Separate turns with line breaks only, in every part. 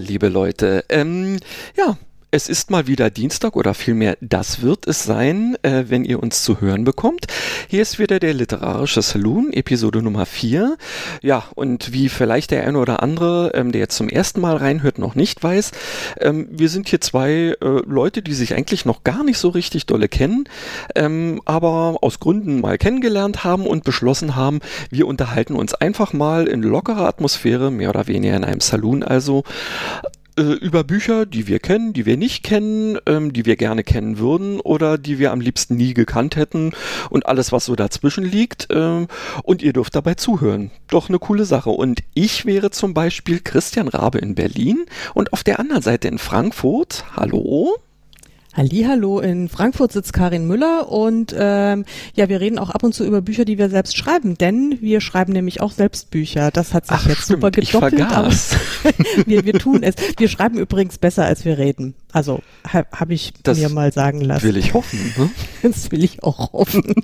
Liebe Leute. Ähm, ja, es ist mal wieder Dienstag oder vielmehr das wird es sein, äh, wenn ihr uns zu hören bekommt. Hier ist wieder der literarische Saloon, Episode Nummer 4. Ja, und wie vielleicht der eine oder andere, ähm, der jetzt zum ersten Mal reinhört, noch nicht weiß, ähm, wir sind hier zwei äh, Leute, die sich eigentlich noch gar nicht so richtig dolle kennen, ähm, aber aus Gründen mal kennengelernt haben und beschlossen haben, wir unterhalten uns einfach mal in lockerer Atmosphäre, mehr oder weniger in einem Saloon also, äh, über Bücher, die wir kennen, die wir nicht kennen, ähm, die wir gerne kennen würden oder die wir am liebsten nie gekannt hätten und alles, was so dazwischen liegt. Ähm, und ihr dürft dabei zuhören. Doch eine coole Sache. Und ich wäre zum Beispiel Christian Rabe in Berlin und auf der anderen Seite in Frankfurt. Hallo.
Hallo, in Frankfurt sitzt Karin Müller und ähm, ja, wir reden auch ab und zu über Bücher, die wir selbst schreiben, denn wir schreiben nämlich auch selbst Bücher. Das hat sich
Ach,
jetzt
stimmt,
super gedoppelt, aber wir, wir tun es. Wir schreiben übrigens besser, als wir reden. Also ha, habe ich
Das
mir mal sagen lassen.
Will ich hoffen. Ne?
Das will ich auch hoffen.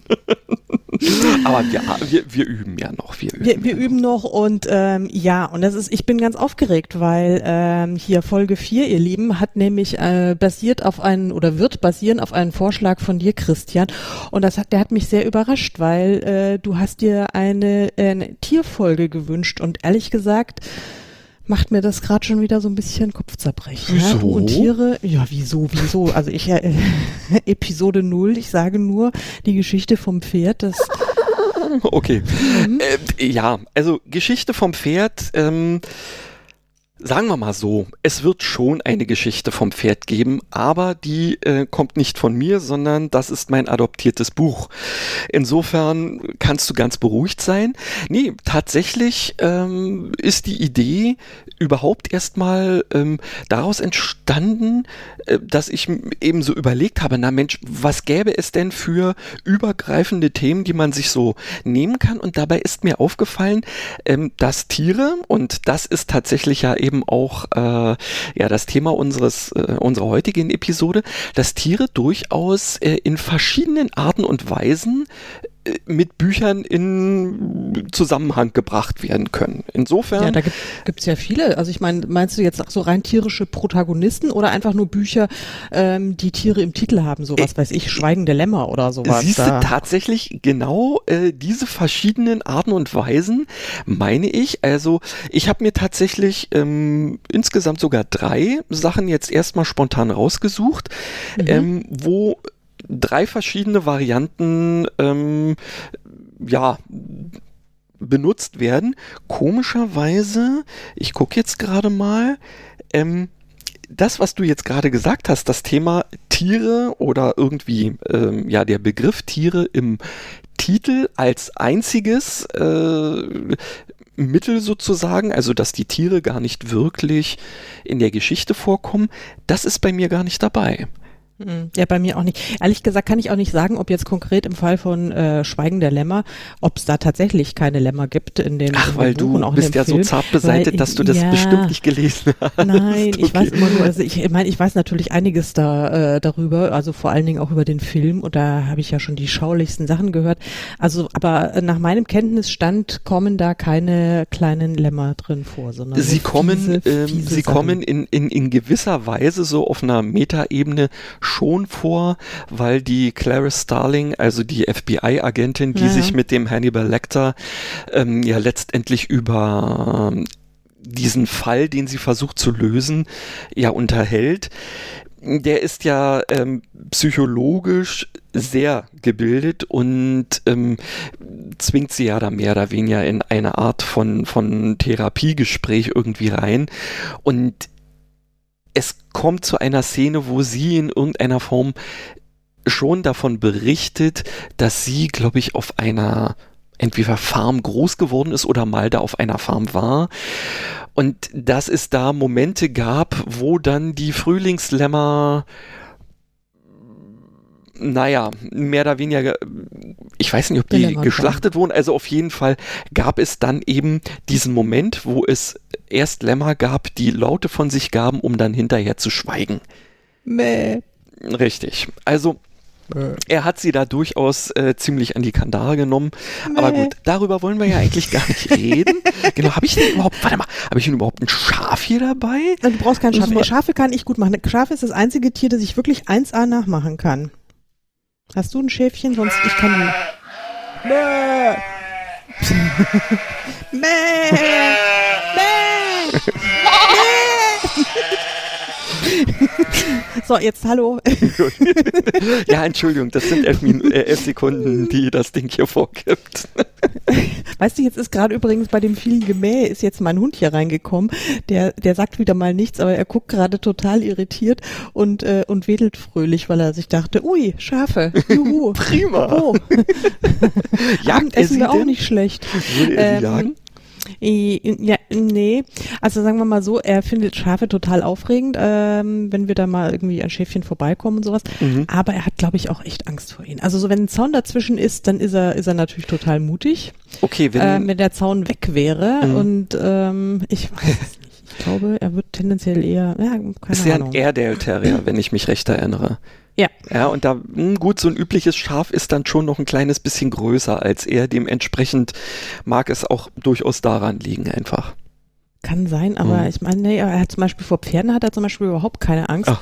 Aber ja, wir, wir üben ja noch. Wir üben,
Wir, wir üben noch und ähm, ja, und das ist, ich bin ganz aufgeregt, weil ähm, hier Folge 4, ihr Lieben, hat nämlich äh, basiert auf einen oder wird basieren auf einen Vorschlag von dir, Christian. Und das hat, der hat mich sehr überrascht, weil äh, du hast dir eine, eine Tierfolge gewünscht und ehrlich gesagt macht mir das gerade schon wieder so ein bisschen Kopfzerbrechen. Ja?
Wieso?
Du und Tiere, ja, wieso, wieso? Also ich, äh, Episode 0, ich sage nur, die Geschichte vom Pferd, das
Okay.
Mhm.
Äh, ja, also Geschichte vom Pferd. Ähm, Sagen wir mal so, es wird schon eine Geschichte vom Pferd geben, aber die äh, kommt nicht von mir, sondern das ist mein adoptiertes Buch. Insofern kannst du ganz beruhigt sein. Nee, tatsächlich ähm, ist die Idee überhaupt erstmal ähm, daraus entstanden, äh, dass ich eben so überlegt habe, na Mensch, was gäbe es denn für übergreifende Themen, die man sich so nehmen kann? Und dabei ist mir aufgefallen, ähm, dass Tiere, und das ist tatsächlich ja eben auch äh, ja das Thema unseres äh, unserer heutigen Episode, dass Tiere durchaus äh, in verschiedenen Arten und Weisen mit Büchern in Zusammenhang gebracht werden können. Insofern
Ja, da gibt gibt's ja viele. Also ich meine, meinst du jetzt auch so rein tierische Protagonisten oder einfach nur Bücher, ähm, die Tiere im Titel haben, so was weiß ich, Schweigende Lämmer oder sowas?
Siehst du tatsächlich genau äh, diese verschiedenen Arten und Weisen, meine ich. Also ich habe mir tatsächlich ähm, insgesamt sogar drei Sachen jetzt erstmal spontan rausgesucht, ähm, wo drei verschiedene Varianten ähm, ja benutzt werden. Komischerweise, ich gucke jetzt gerade mal, ähm, das, was du jetzt gerade gesagt hast, das Thema Tiere oder irgendwie ähm, ja der Begriff Tiere im Titel als einziges äh, Mittel sozusagen, also dass die Tiere gar nicht wirklich in der Geschichte vorkommen, das ist bei mir gar nicht dabei.
Hm, Ja, bei mir auch nicht. Ehrlich gesagt kann ich auch nicht sagen, ob jetzt konkret im Fall von äh, Schweigen der Lämmer, ob es da tatsächlich keine Lämmer gibt in dem,
Ach,
in
weil
Buch
du bist ja so
Film,
zart beseitet,
weil-
dass du das
ja,
bestimmt nicht gelesen hast.
Nein, ich weiß
Okay.
immer nur, also ich, meine, ich weiß natürlich einiges da äh, darüber, also vor allen Dingen auch über den Film und da habe ich ja schon die schaulichsten Sachen gehört. Also, aber äh, nach meinem Kenntnisstand kommen da keine kleinen Lämmer drin vor, sondern
Sie
so
kommen,
fiese,
ähm,
fiese
sie
Sachen.
kommen in, in, in gewisser Weise so auf einer Metaebene schon vor, weil die Clarice Starling, also die FBI-Agentin, die
Ja.
sich mit dem Hannibal Lecter ähm, ja letztendlich über ähm, diesen Fall, den sie versucht zu lösen, ja unterhält. Der ist ja ähm, psychologisch sehr gebildet und ähm, zwingt sie ja da mehr oder weniger in eine Art von, von Therapiegespräch irgendwie rein. Und es kommt zu einer Szene, wo sie in irgendeiner Form schon davon berichtet, dass sie, glaube ich, auf einer entweder Farm groß geworden ist oder mal da auf einer Farm war. Und dass es da Momente gab, wo dann die Frühlingslämmer naja, mehr oder weniger, ich weiß nicht, ob die
Dilemma
geschlachtet wurden, also auf jeden Fall gab es dann eben diesen Moment, wo es erst Lämmer gab, die Laute von sich gaben, um dann hinterher zu schweigen.
Mäh.
Richtig. Also Er hat sie da durchaus äh, ziemlich an die Kandare genommen. Nee. Aber gut, darüber wollen wir ja eigentlich gar nicht reden. genau, habe ich denn überhaupt, warte mal, habe ich denn überhaupt ein Schaf hier dabei?
Du brauchst kein Schaf. Schafe kann ich gut machen. Schaf ist das einzige Tier, das ich wirklich 1A nachmachen kann. Hast du ein Schäfchen? Sonst ich kann. Mäh. Mäh. So, jetzt hallo.
ja, Entschuldigung, das sind elf, Min äh, elf Sekunden, die das Ding hier vorgibt.
Weißt du, jetzt ist gerade übrigens bei dem vielen Gemäh ist jetzt mein Hund hier reingekommen. Der, der sagt wieder mal nichts, aber er guckt gerade total irritiert und, äh, und wedelt fröhlich, weil er sich dachte, ui, Schafe, juhu.
Prima.
Oh. Abendessen wäre auch nicht schlecht.
Ähm, jagen?
Ja, nee. Also sagen wir mal so, er findet Schafe total aufregend, ähm, wenn wir da mal irgendwie an Schäfchen vorbeikommen und sowas. Mhm. Aber er hat, glaube ich, auch echt Angst vor ihnen. Also so, wenn ein Zaun dazwischen ist, dann ist er, ist er natürlich total mutig.
Okay, wenn,
ähm, wenn der Zaun weg wäre mhm. und ähm, ich weiß. Ich glaube, er wird tendenziell eher, ja, keine
ist
Ahnung.
Ja ein Airedale Terrier, wenn ich mich recht erinnere.
Ja.
Ja, und da, mh, hm, gut, so ein übliches Schaf ist dann schon noch ein kleines bisschen größer als er. Dementsprechend mag es auch durchaus daran liegen, einfach.
Kann sein, aber mhm. ich meine, nee, er hat zum Beispiel vor Pferden hat er zum Beispiel überhaupt keine Angst. Ach.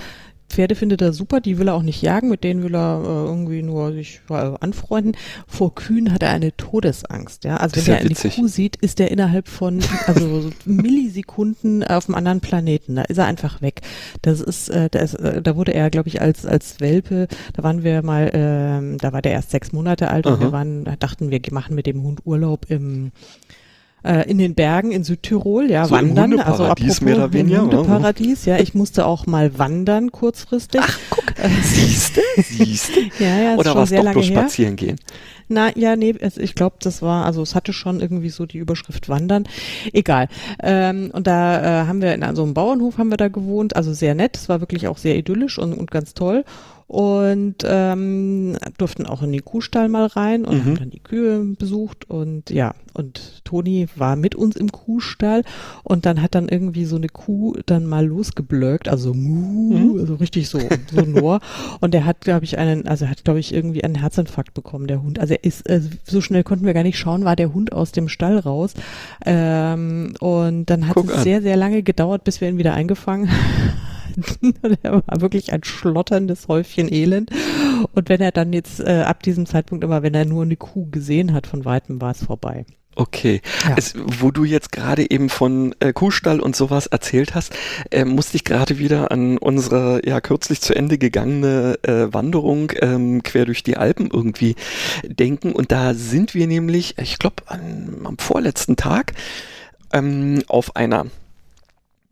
Pferde findet er super, die will er auch nicht jagen, mit denen will er äh, irgendwie nur sich äh, anfreunden. Vor Kühen hat er eine Todesangst, ja. Also wenn er ja eine Kuh sieht, ist er innerhalb von also so Millisekunden auf einem anderen Planeten. Da ist er einfach weg. Das ist, äh, da, ist äh, da wurde er, glaube ich, als als Welpe, da waren wir mal, äh, da war der erst sechs Monate alt Aha. und wir waren, dachten wir machen mit dem Hund Urlaub im äh, in den Bergen in Südtirol, ja,
so
wandern.
also apropos mehr oder weniger,
Hundeparadies, ja. Ich musste auch mal wandern kurzfristig.
Ach, guck, äh, siehste, siehste.
ja, ja,
Oder war es doch bloß spazieren gehen?
Na, ja, nee, es, ich glaube, das war, also es hatte schon irgendwie so die Überschrift Wandern. Egal. Ähm, und da äh, haben wir in so einem Bauernhof haben wir da gewohnt, also sehr nett. Es war wirklich auch sehr idyllisch und, und ganz toll und ähm, durften auch in den Kuhstall mal rein und mhm. haben dann die Kühe besucht und ja, und Toni war mit uns im Kuhstall und dann hat dann irgendwie so eine Kuh dann mal losgeblöckt, also mu, mhm. also richtig so, so nur und der hat, glaube ich, einen, also hat, glaube ich, irgendwie einen Herzinfarkt bekommen, der Hund. Also er ist, also so schnell konnten wir gar nicht schauen, war der Hund aus dem Stall raus ähm, und dann hat Guck es an. sehr, sehr lange gedauert, bis wir ihn wieder eingefangen der war wirklich ein schlotterndes Häufchen Elend. Und wenn er dann jetzt äh, ab diesem Zeitpunkt immer, wenn er nur eine Kuh gesehen hat von weitem, war es vorbei.
Okay. Ja. Es, wo du jetzt gerade eben von äh, Kuhstall und sowas erzählt hast, äh, musste ich gerade wieder an unsere ja kürzlich zu Ende gegangene äh, Wanderung ähm, quer durch die Alpen irgendwie denken. Und da sind wir nämlich, ich glaube, am vorletzten Tag ähm, auf einer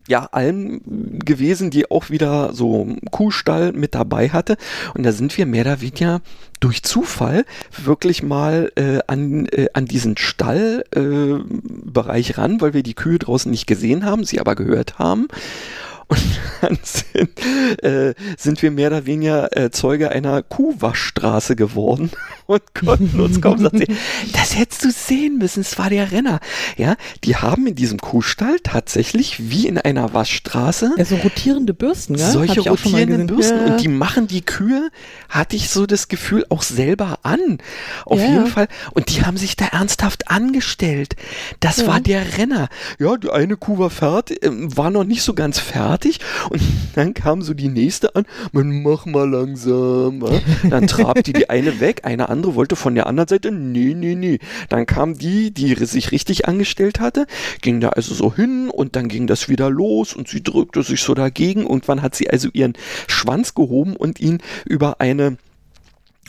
ja, Alm gewesen, die auch wieder so Kuhstall mit dabei hatte. Und da sind wir mehr oder weniger durch Zufall wirklich mal äh, an, äh, an diesen Stallbereich äh, ran, weil wir die Kühe draußen nicht gesehen haben, sie aber gehört haben. Und dann sind, äh, sind wir mehr oder weniger äh, Zeuge einer Kuhwaschstraße geworden und konnten uns kaum sagen, das hättest du sehen müssen, es war der Renner. Ja, die haben in diesem Kuhstall tatsächlich wie in einer Waschstraße
ja, so rotierende Bürsten,
ne? solche rotierenden Bürsten ja. und die machen die Kühe, hatte ich so das Gefühl, auch selber an. Auf ja. jeden Fall. Und die haben sich da ernsthaft angestellt. Das war der Renner. Ja, die eine Kuh war fertig, äh, war noch nicht so ganz fertig und dann kam so die nächste an, man mach mal langsam. Ja? Dann trabte die eine weg, eine andere wollte von der anderen Seite, nee, nee, nee. Dann kam die, die sich richtig angestellt hatte, ging da also so hin und dann ging das wieder los und sie drückte sich so dagegen. Irgendwann hat sie also ihren Schwanz gehoben und ihn über eine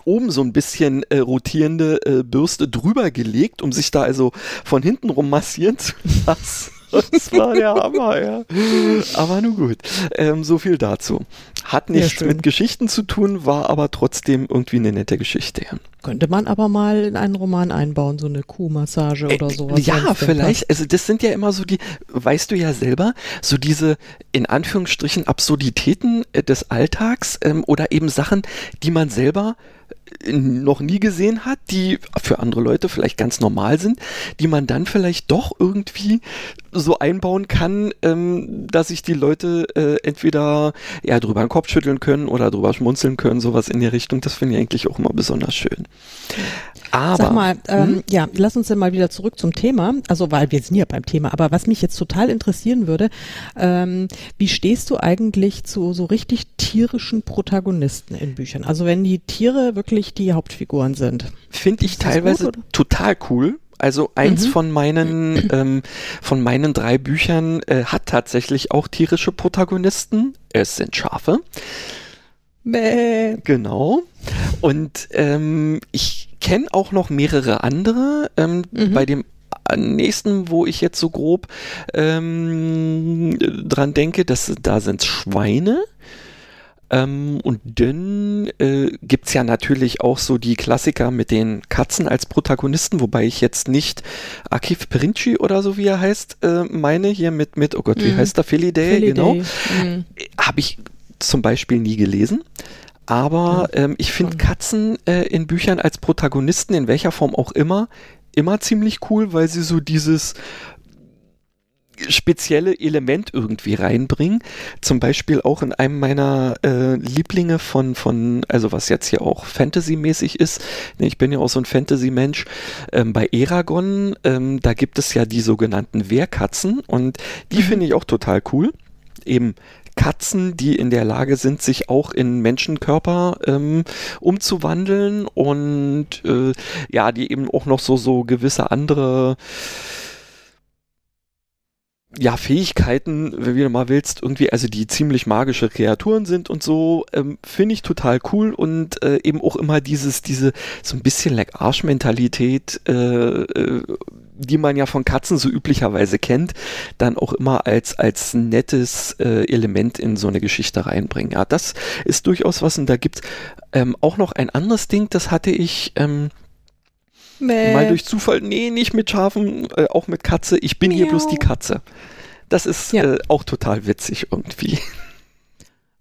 oben so ein bisschen äh, rotierende äh, Bürste drüber gelegt, um sich da also von hinten rum massieren zu lassen. Das war der Hammer, ja. Aber nun gut. Ähm, so viel dazu. Hat nichts ja, mit Geschichten zu tun, war aber trotzdem irgendwie eine nette Geschichte.
Könnte man aber mal in einen Roman einbauen, so eine Kuhmassage oder
Äh,
sowas.
Ja, vielleicht. Also das sind ja immer so die, weißt du ja selber, so diese in Anführungsstrichen Absurditäten äh, des Alltags ähm, oder eben Sachen, die man selber äh, noch nie gesehen hat, die für andere Leute vielleicht ganz normal sind, die man dann vielleicht doch irgendwie so einbauen kann, ähm, dass sich die Leute äh, entweder ja drüber den Kopf schütteln können oder drüber schmunzeln können, sowas in die Richtung. Das finde ich eigentlich auch immer besonders schön. Aber
Sag mal, ähm,
hm?
ja, lass uns denn mal wieder zurück zum Thema. Also, weil wir sind ja beim Thema, aber was mich jetzt total interessieren würde, ähm, wie stehst du eigentlich zu so richtig tierischen Protagonisten in Büchern? Also, wenn die Tiere wirklich die Hauptfiguren sind.
Finde ich teilweise
gut,
total cool. Also eins
Mhm.
von meinen ähm, von meinen drei Büchern äh, hat tatsächlich auch tierische Protagonisten. Es sind Schafe.
Bäh.
Genau. Und ähm, ich kenne auch noch mehrere andere. Ähm,
Mhm.
Bei dem nächsten, wo ich jetzt so grob ähm, dran denke, das, da sind Schweine. Ähm, und dann äh, gibt es ja natürlich auch so die Klassiker mit den Katzen als Protagonisten, wobei ich jetzt nicht Akif Perinci oder so wie er heißt, äh, meine hier mit, mit, oh Gott, wie
Mhm.
heißt er? Feliday, genau
Mhm.
habe ich zum Beispiel nie gelesen. Aber ähm, ich finde Katzen äh, in Büchern als Protagonisten, in welcher Form auch immer, immer ziemlich cool, weil sie so dieses spezielle Element irgendwie reinbringen. Zum Beispiel auch in einem meiner äh, Lieblinge von, von, also was jetzt hier auch Fantasy-mäßig ist. Ne, Ich bin ja auch so ein Fantasy-Mensch. Ähm, bei Eragon, ähm, da gibt es ja die sogenannten Wehrkatzen und die finde ich auch total cool. Eben Katzen, die in der Lage sind, sich auch in Menschenkörper ähm, umzuwandeln und äh, ja, die eben auch noch so, so gewisse andere ja, Fähigkeiten, wenn du mal willst, irgendwie, also die ziemlich magische Kreaturen sind und so, ähm, finde ich total cool und äh, eben auch immer dieses, diese, so ein bisschen like Arschmentalität, äh, äh, die man ja von Katzen so üblicherweise kennt, dann auch immer als, als nettes äh, Element in so eine Geschichte reinbringen. Ja, das ist durchaus was und da gibt's ähm, auch noch ein anderes Ding, das hatte ich, ähm,
Bäh.
Mal durch Zufall, nee, nicht mit Schafen, äh, auch mit Katze. Ich bin hier bloß die
Miau.
Katze. Das ist
Ja.
äh, auch total witzig irgendwie.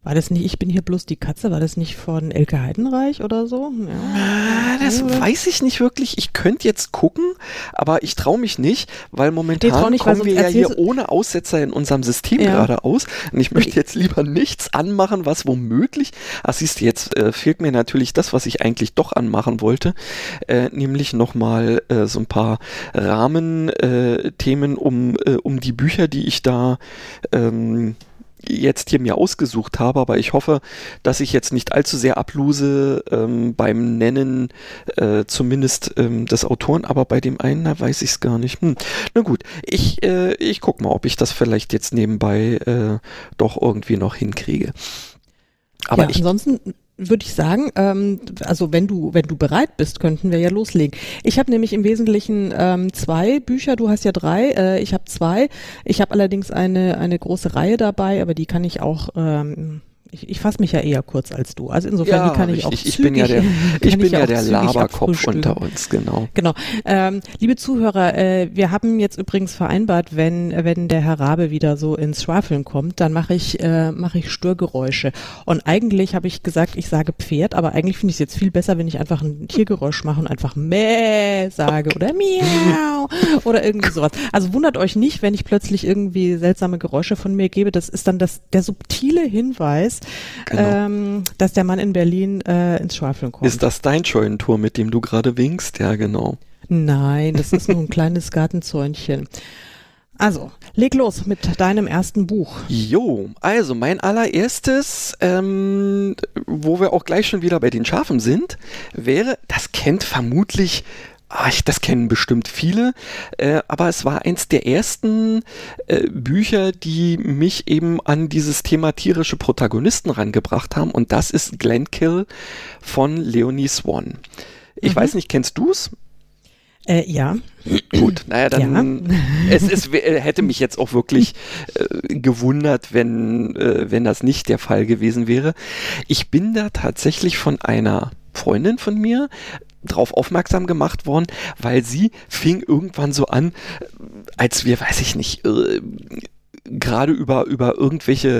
War das nicht, ich bin hier bloß die Katze, war das nicht von Elke Heidenreich oder so? Ja.
Ah, das weiß ich nicht wirklich. Ich könnte jetzt gucken, aber ich traue mich nicht, weil momentan
Nee, nicht, weil
kommen wir
sonst
ja hier ohne Aussetzer in unserem System
Ja.
gerade aus. Und ich möchte jetzt lieber nichts anmachen, was womöglich. Ach, siehst du, jetzt äh, fehlt mir natürlich das, was ich eigentlich doch anmachen wollte, äh, nämlich nochmal äh, so ein paar Rahmenthemen äh, Themen um, äh, um die Bücher, die ich da ähm, jetzt hier mir ausgesucht habe, aber ich hoffe, dass ich jetzt nicht allzu sehr abluse ähm, beim Nennen äh, zumindest ähm, des Autoren, aber bei dem einen, da weiß ich es gar nicht. Hm. Na gut, ich, äh, ich guck mal, ob ich das vielleicht jetzt nebenbei äh, doch irgendwie noch hinkriege. Aber
ja,
ich
ansonsten würde ich sagen, ähm, also wenn du wenn du bereit bist, könnten wir ja loslegen. Ich habe nämlich im Wesentlichen ähm, zwei Bücher. Du hast ja drei. Äh, ich habe zwei. Ich habe allerdings eine eine große Reihe dabei, aber die kann ich auch. Ähm, ich, ich fasse mich ja eher kurz als du. Also insofern, die kann ich auch
richtig.
zügig,
ich bin ja der, ich bin ja
auch
der Laberkopf unter uns, genau.
Genau. Ähm, liebe Zuhörer, äh, wir haben jetzt übrigens vereinbart, wenn wenn der Herr Rabe wieder so ins Schwafeln kommt, dann mache ich äh, mache ich Störgeräusche. Und eigentlich habe ich gesagt, ich sage Pferd, aber eigentlich finde ich es jetzt viel besser, wenn ich einfach ein Tiergeräusch mache und einfach Mäh sage oder Miau oder irgendwie sowas. Also wundert euch nicht, wenn ich plötzlich irgendwie seltsame Geräusche von mir gebe. Das ist dann das der subtile Hinweis,
Genau.
ähm, dass der Mann in Berlin äh, ins Schwafeln kommt.
Ist das dein Scheunentor, mit dem du gerade winkst? Ja, genau.
Nein, das ist nur ein kleines Gartenzäunchen. Also, leg los mit deinem ersten Buch.
Jo, also mein allererstes, ähm, wo wir auch gleich schon wieder bei den Schafen sind, wäre, das kennt vermutlich, ah, ich, das kennen bestimmt viele, äh, aber es war eins der ersten äh, Bücher, die mich eben an dieses Thema tierische Protagonisten rangebracht haben und das ist Glenkill von Leonie Swan. Ich
Mhm.
weiß nicht, kennst du's?
Äh, ja.
Gut, naja, dann es, es w- äh, hätte mich jetzt auch wirklich äh, gewundert, wenn, äh, wenn das nicht der Fall gewesen wäre. Ich bin da tatsächlich von einer Freundin von mir drauf aufmerksam gemacht worden, weil sie fing irgendwann so an, als wir, weiß ich nicht, äh, gerade über, über irgendwelche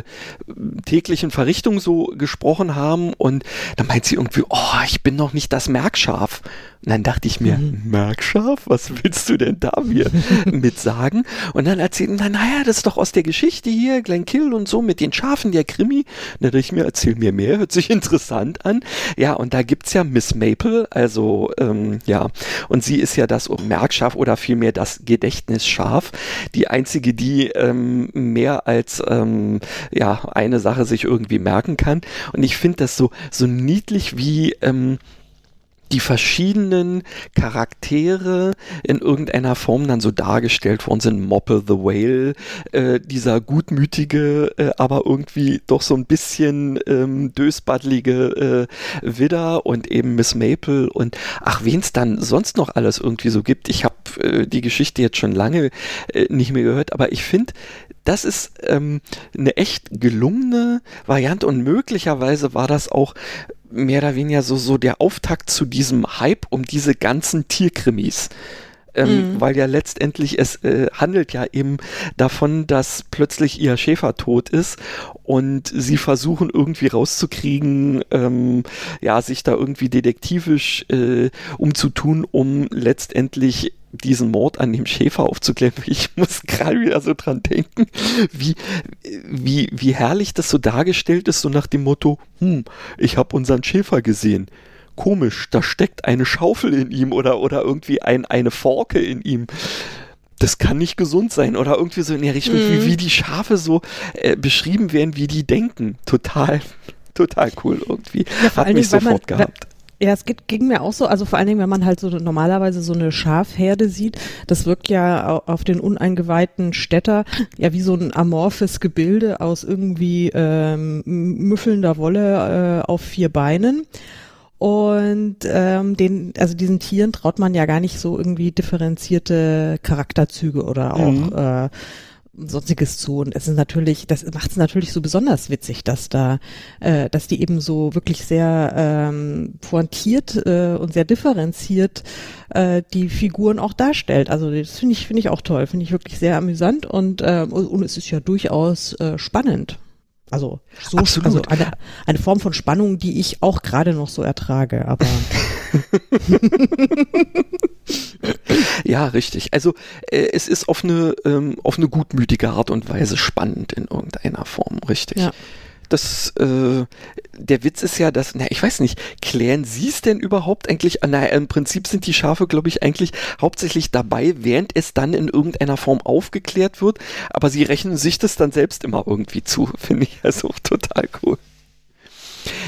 äh, täglichen Verrichtungen so gesprochen haben und dann meint sie irgendwie, oh, ich bin noch nicht das Merkschaf. Und dann dachte ich mir, mhm. Merkschaf, was willst du denn da mir mit sagen? Und dann erzählen, na, naja, das ist doch aus der Geschichte hier, Glenn Kill und so mit den Schafen, der Krimi. Und dann dachte ich mir, erzähl mir mehr, hört sich interessant an. Ja, und da gibt's ja Miss Maple, also ähm, ja, und sie ist ja das Merkschaf oder vielmehr das Gedächtnisschaf, die einzige, die ähm, mehr als ähm, ja eine Sache sich irgendwie merken kann. Und ich finde das so so niedlich wie ähm, die verschiedenen Charaktere in irgendeiner Form dann so dargestellt worden sind. Moppe the Whale, äh, dieser gutmütige, äh, aber irgendwie doch so ein bisschen ähm, dösbaddlige äh, Widder und eben Miss Maple und ach, wen es dann sonst noch alles irgendwie so gibt. Ich habe äh, die Geschichte jetzt schon lange äh, nicht mehr gehört, aber ich finde, das ist ähm, eine echt gelungene Variante und möglicherweise war das auch mehr oder weniger so, so der Auftakt zu diesem Hype um diese ganzen Tierkrimis. Ähm, mhm. Weil ja letztendlich es äh, handelt ja eben davon, dass plötzlich ihr Schäfer tot ist und sie versuchen irgendwie rauszukriegen, ähm, ja, sich da irgendwie detektivisch äh, umzutun, um letztendlich diesen Mord an dem Schäfer aufzuklären. Ich muss gerade wieder so dran denken, wie, wie, wie herrlich das so dargestellt ist, so nach dem Motto, hm, ich habe unseren Schäfer gesehen. Komisch, da steckt eine Schaufel in ihm oder, oder irgendwie ein, eine Forke in ihm das kann nicht gesund sein oder irgendwie so in der Richtung, mm. wie, mhm. wie die Schafe so äh, beschrieben werden, wie die denken. Total, total cool irgendwie. Ja, Hat mich Dingen, sofort man, gehabt.
Ja, es geht, ging mir auch so, also vor allen Dingen, wenn man halt so normalerweise so eine Schafherde sieht, das wirkt ja auf den uneingeweihten Städter ja wie so ein amorphes Gebilde aus irgendwie ähm, müffelnder Wolle äh, auf vier Beinen. Und ähm, den, also diesen Tieren traut man ja gar nicht so irgendwie differenzierte Charakterzüge oder auch mhm. äh, sonstiges zu. Und es ist natürlich, das macht es natürlich so besonders witzig, dass da, äh, dass die eben so wirklich sehr ähm, pointiert äh, und sehr differenziert äh, die Figuren auch darstellt. Also das finde ich, finde ich auch toll, finde ich wirklich sehr amüsant und, äh, und, es ist ja durchaus äh, spannend. Also so Absolut. also eine, eine Form von Spannung, die ich auch gerade noch so ertrage, aber
ja, richtig. Also äh, es ist auf eine, ähm, auf eine gutmütige Art und Weise spannend in irgendeiner Form, richtig. Ja. Das, äh, der Witz ist ja, dass, na, ich weiß nicht, klären Sie es denn überhaupt eigentlich? Na, im Prinzip sind die Schafe, glaube ich, eigentlich hauptsächlich dabei, während es dann in irgendeiner Form aufgeklärt wird, aber sie rechnen sich das dann selbst immer irgendwie zu, finde ich also total cool.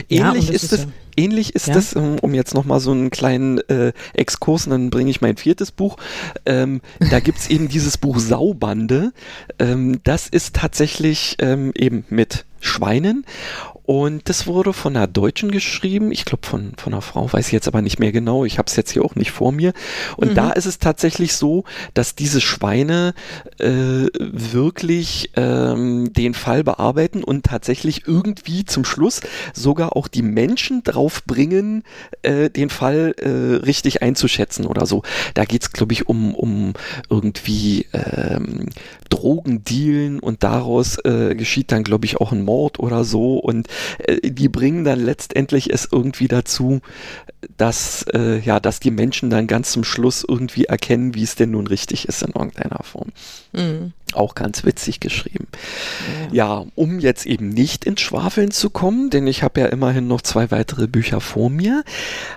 Ähnlich ja, ist es. Ja ähnlich ist ja? das, um, um jetzt nochmal so einen kleinen äh, Exkurs, und dann bringe ich mein viertes Buch. Ähm, da gibt's eben dieses Buch Saubande. Ähm, das ist tatsächlich ähm, eben mit Schweinen und das wurde von einer Deutschen geschrieben, ich glaube von, von einer Frau, weiß ich jetzt aber nicht mehr genau, ich habe es jetzt hier auch nicht vor mir. Und mhm. da ist es tatsächlich so, dass diese Schweine äh, wirklich ähm, den Fall bearbeiten und tatsächlich irgendwie zum Schluss sogar auch die Menschen drauf bringen, äh, den Fall äh, richtig einzuschätzen oder so. Da geht's es, glaube ich, um, um irgendwie ähm, Drogendealen und daraus äh, geschieht dann, glaube ich, auch ein Mord oder so. Und die bringen dann letztendlich es irgendwie dazu, dass, äh, ja, dass die Menschen dann ganz zum Schluss irgendwie erkennen, wie es denn nun richtig ist in irgendeiner Form. Mhm. Auch ganz witzig geschrieben. Ja. ja. um jetzt eben nicht ins Schwafeln zu kommen, denn ich habe ja immerhin noch zwei weitere Bücher vor mir,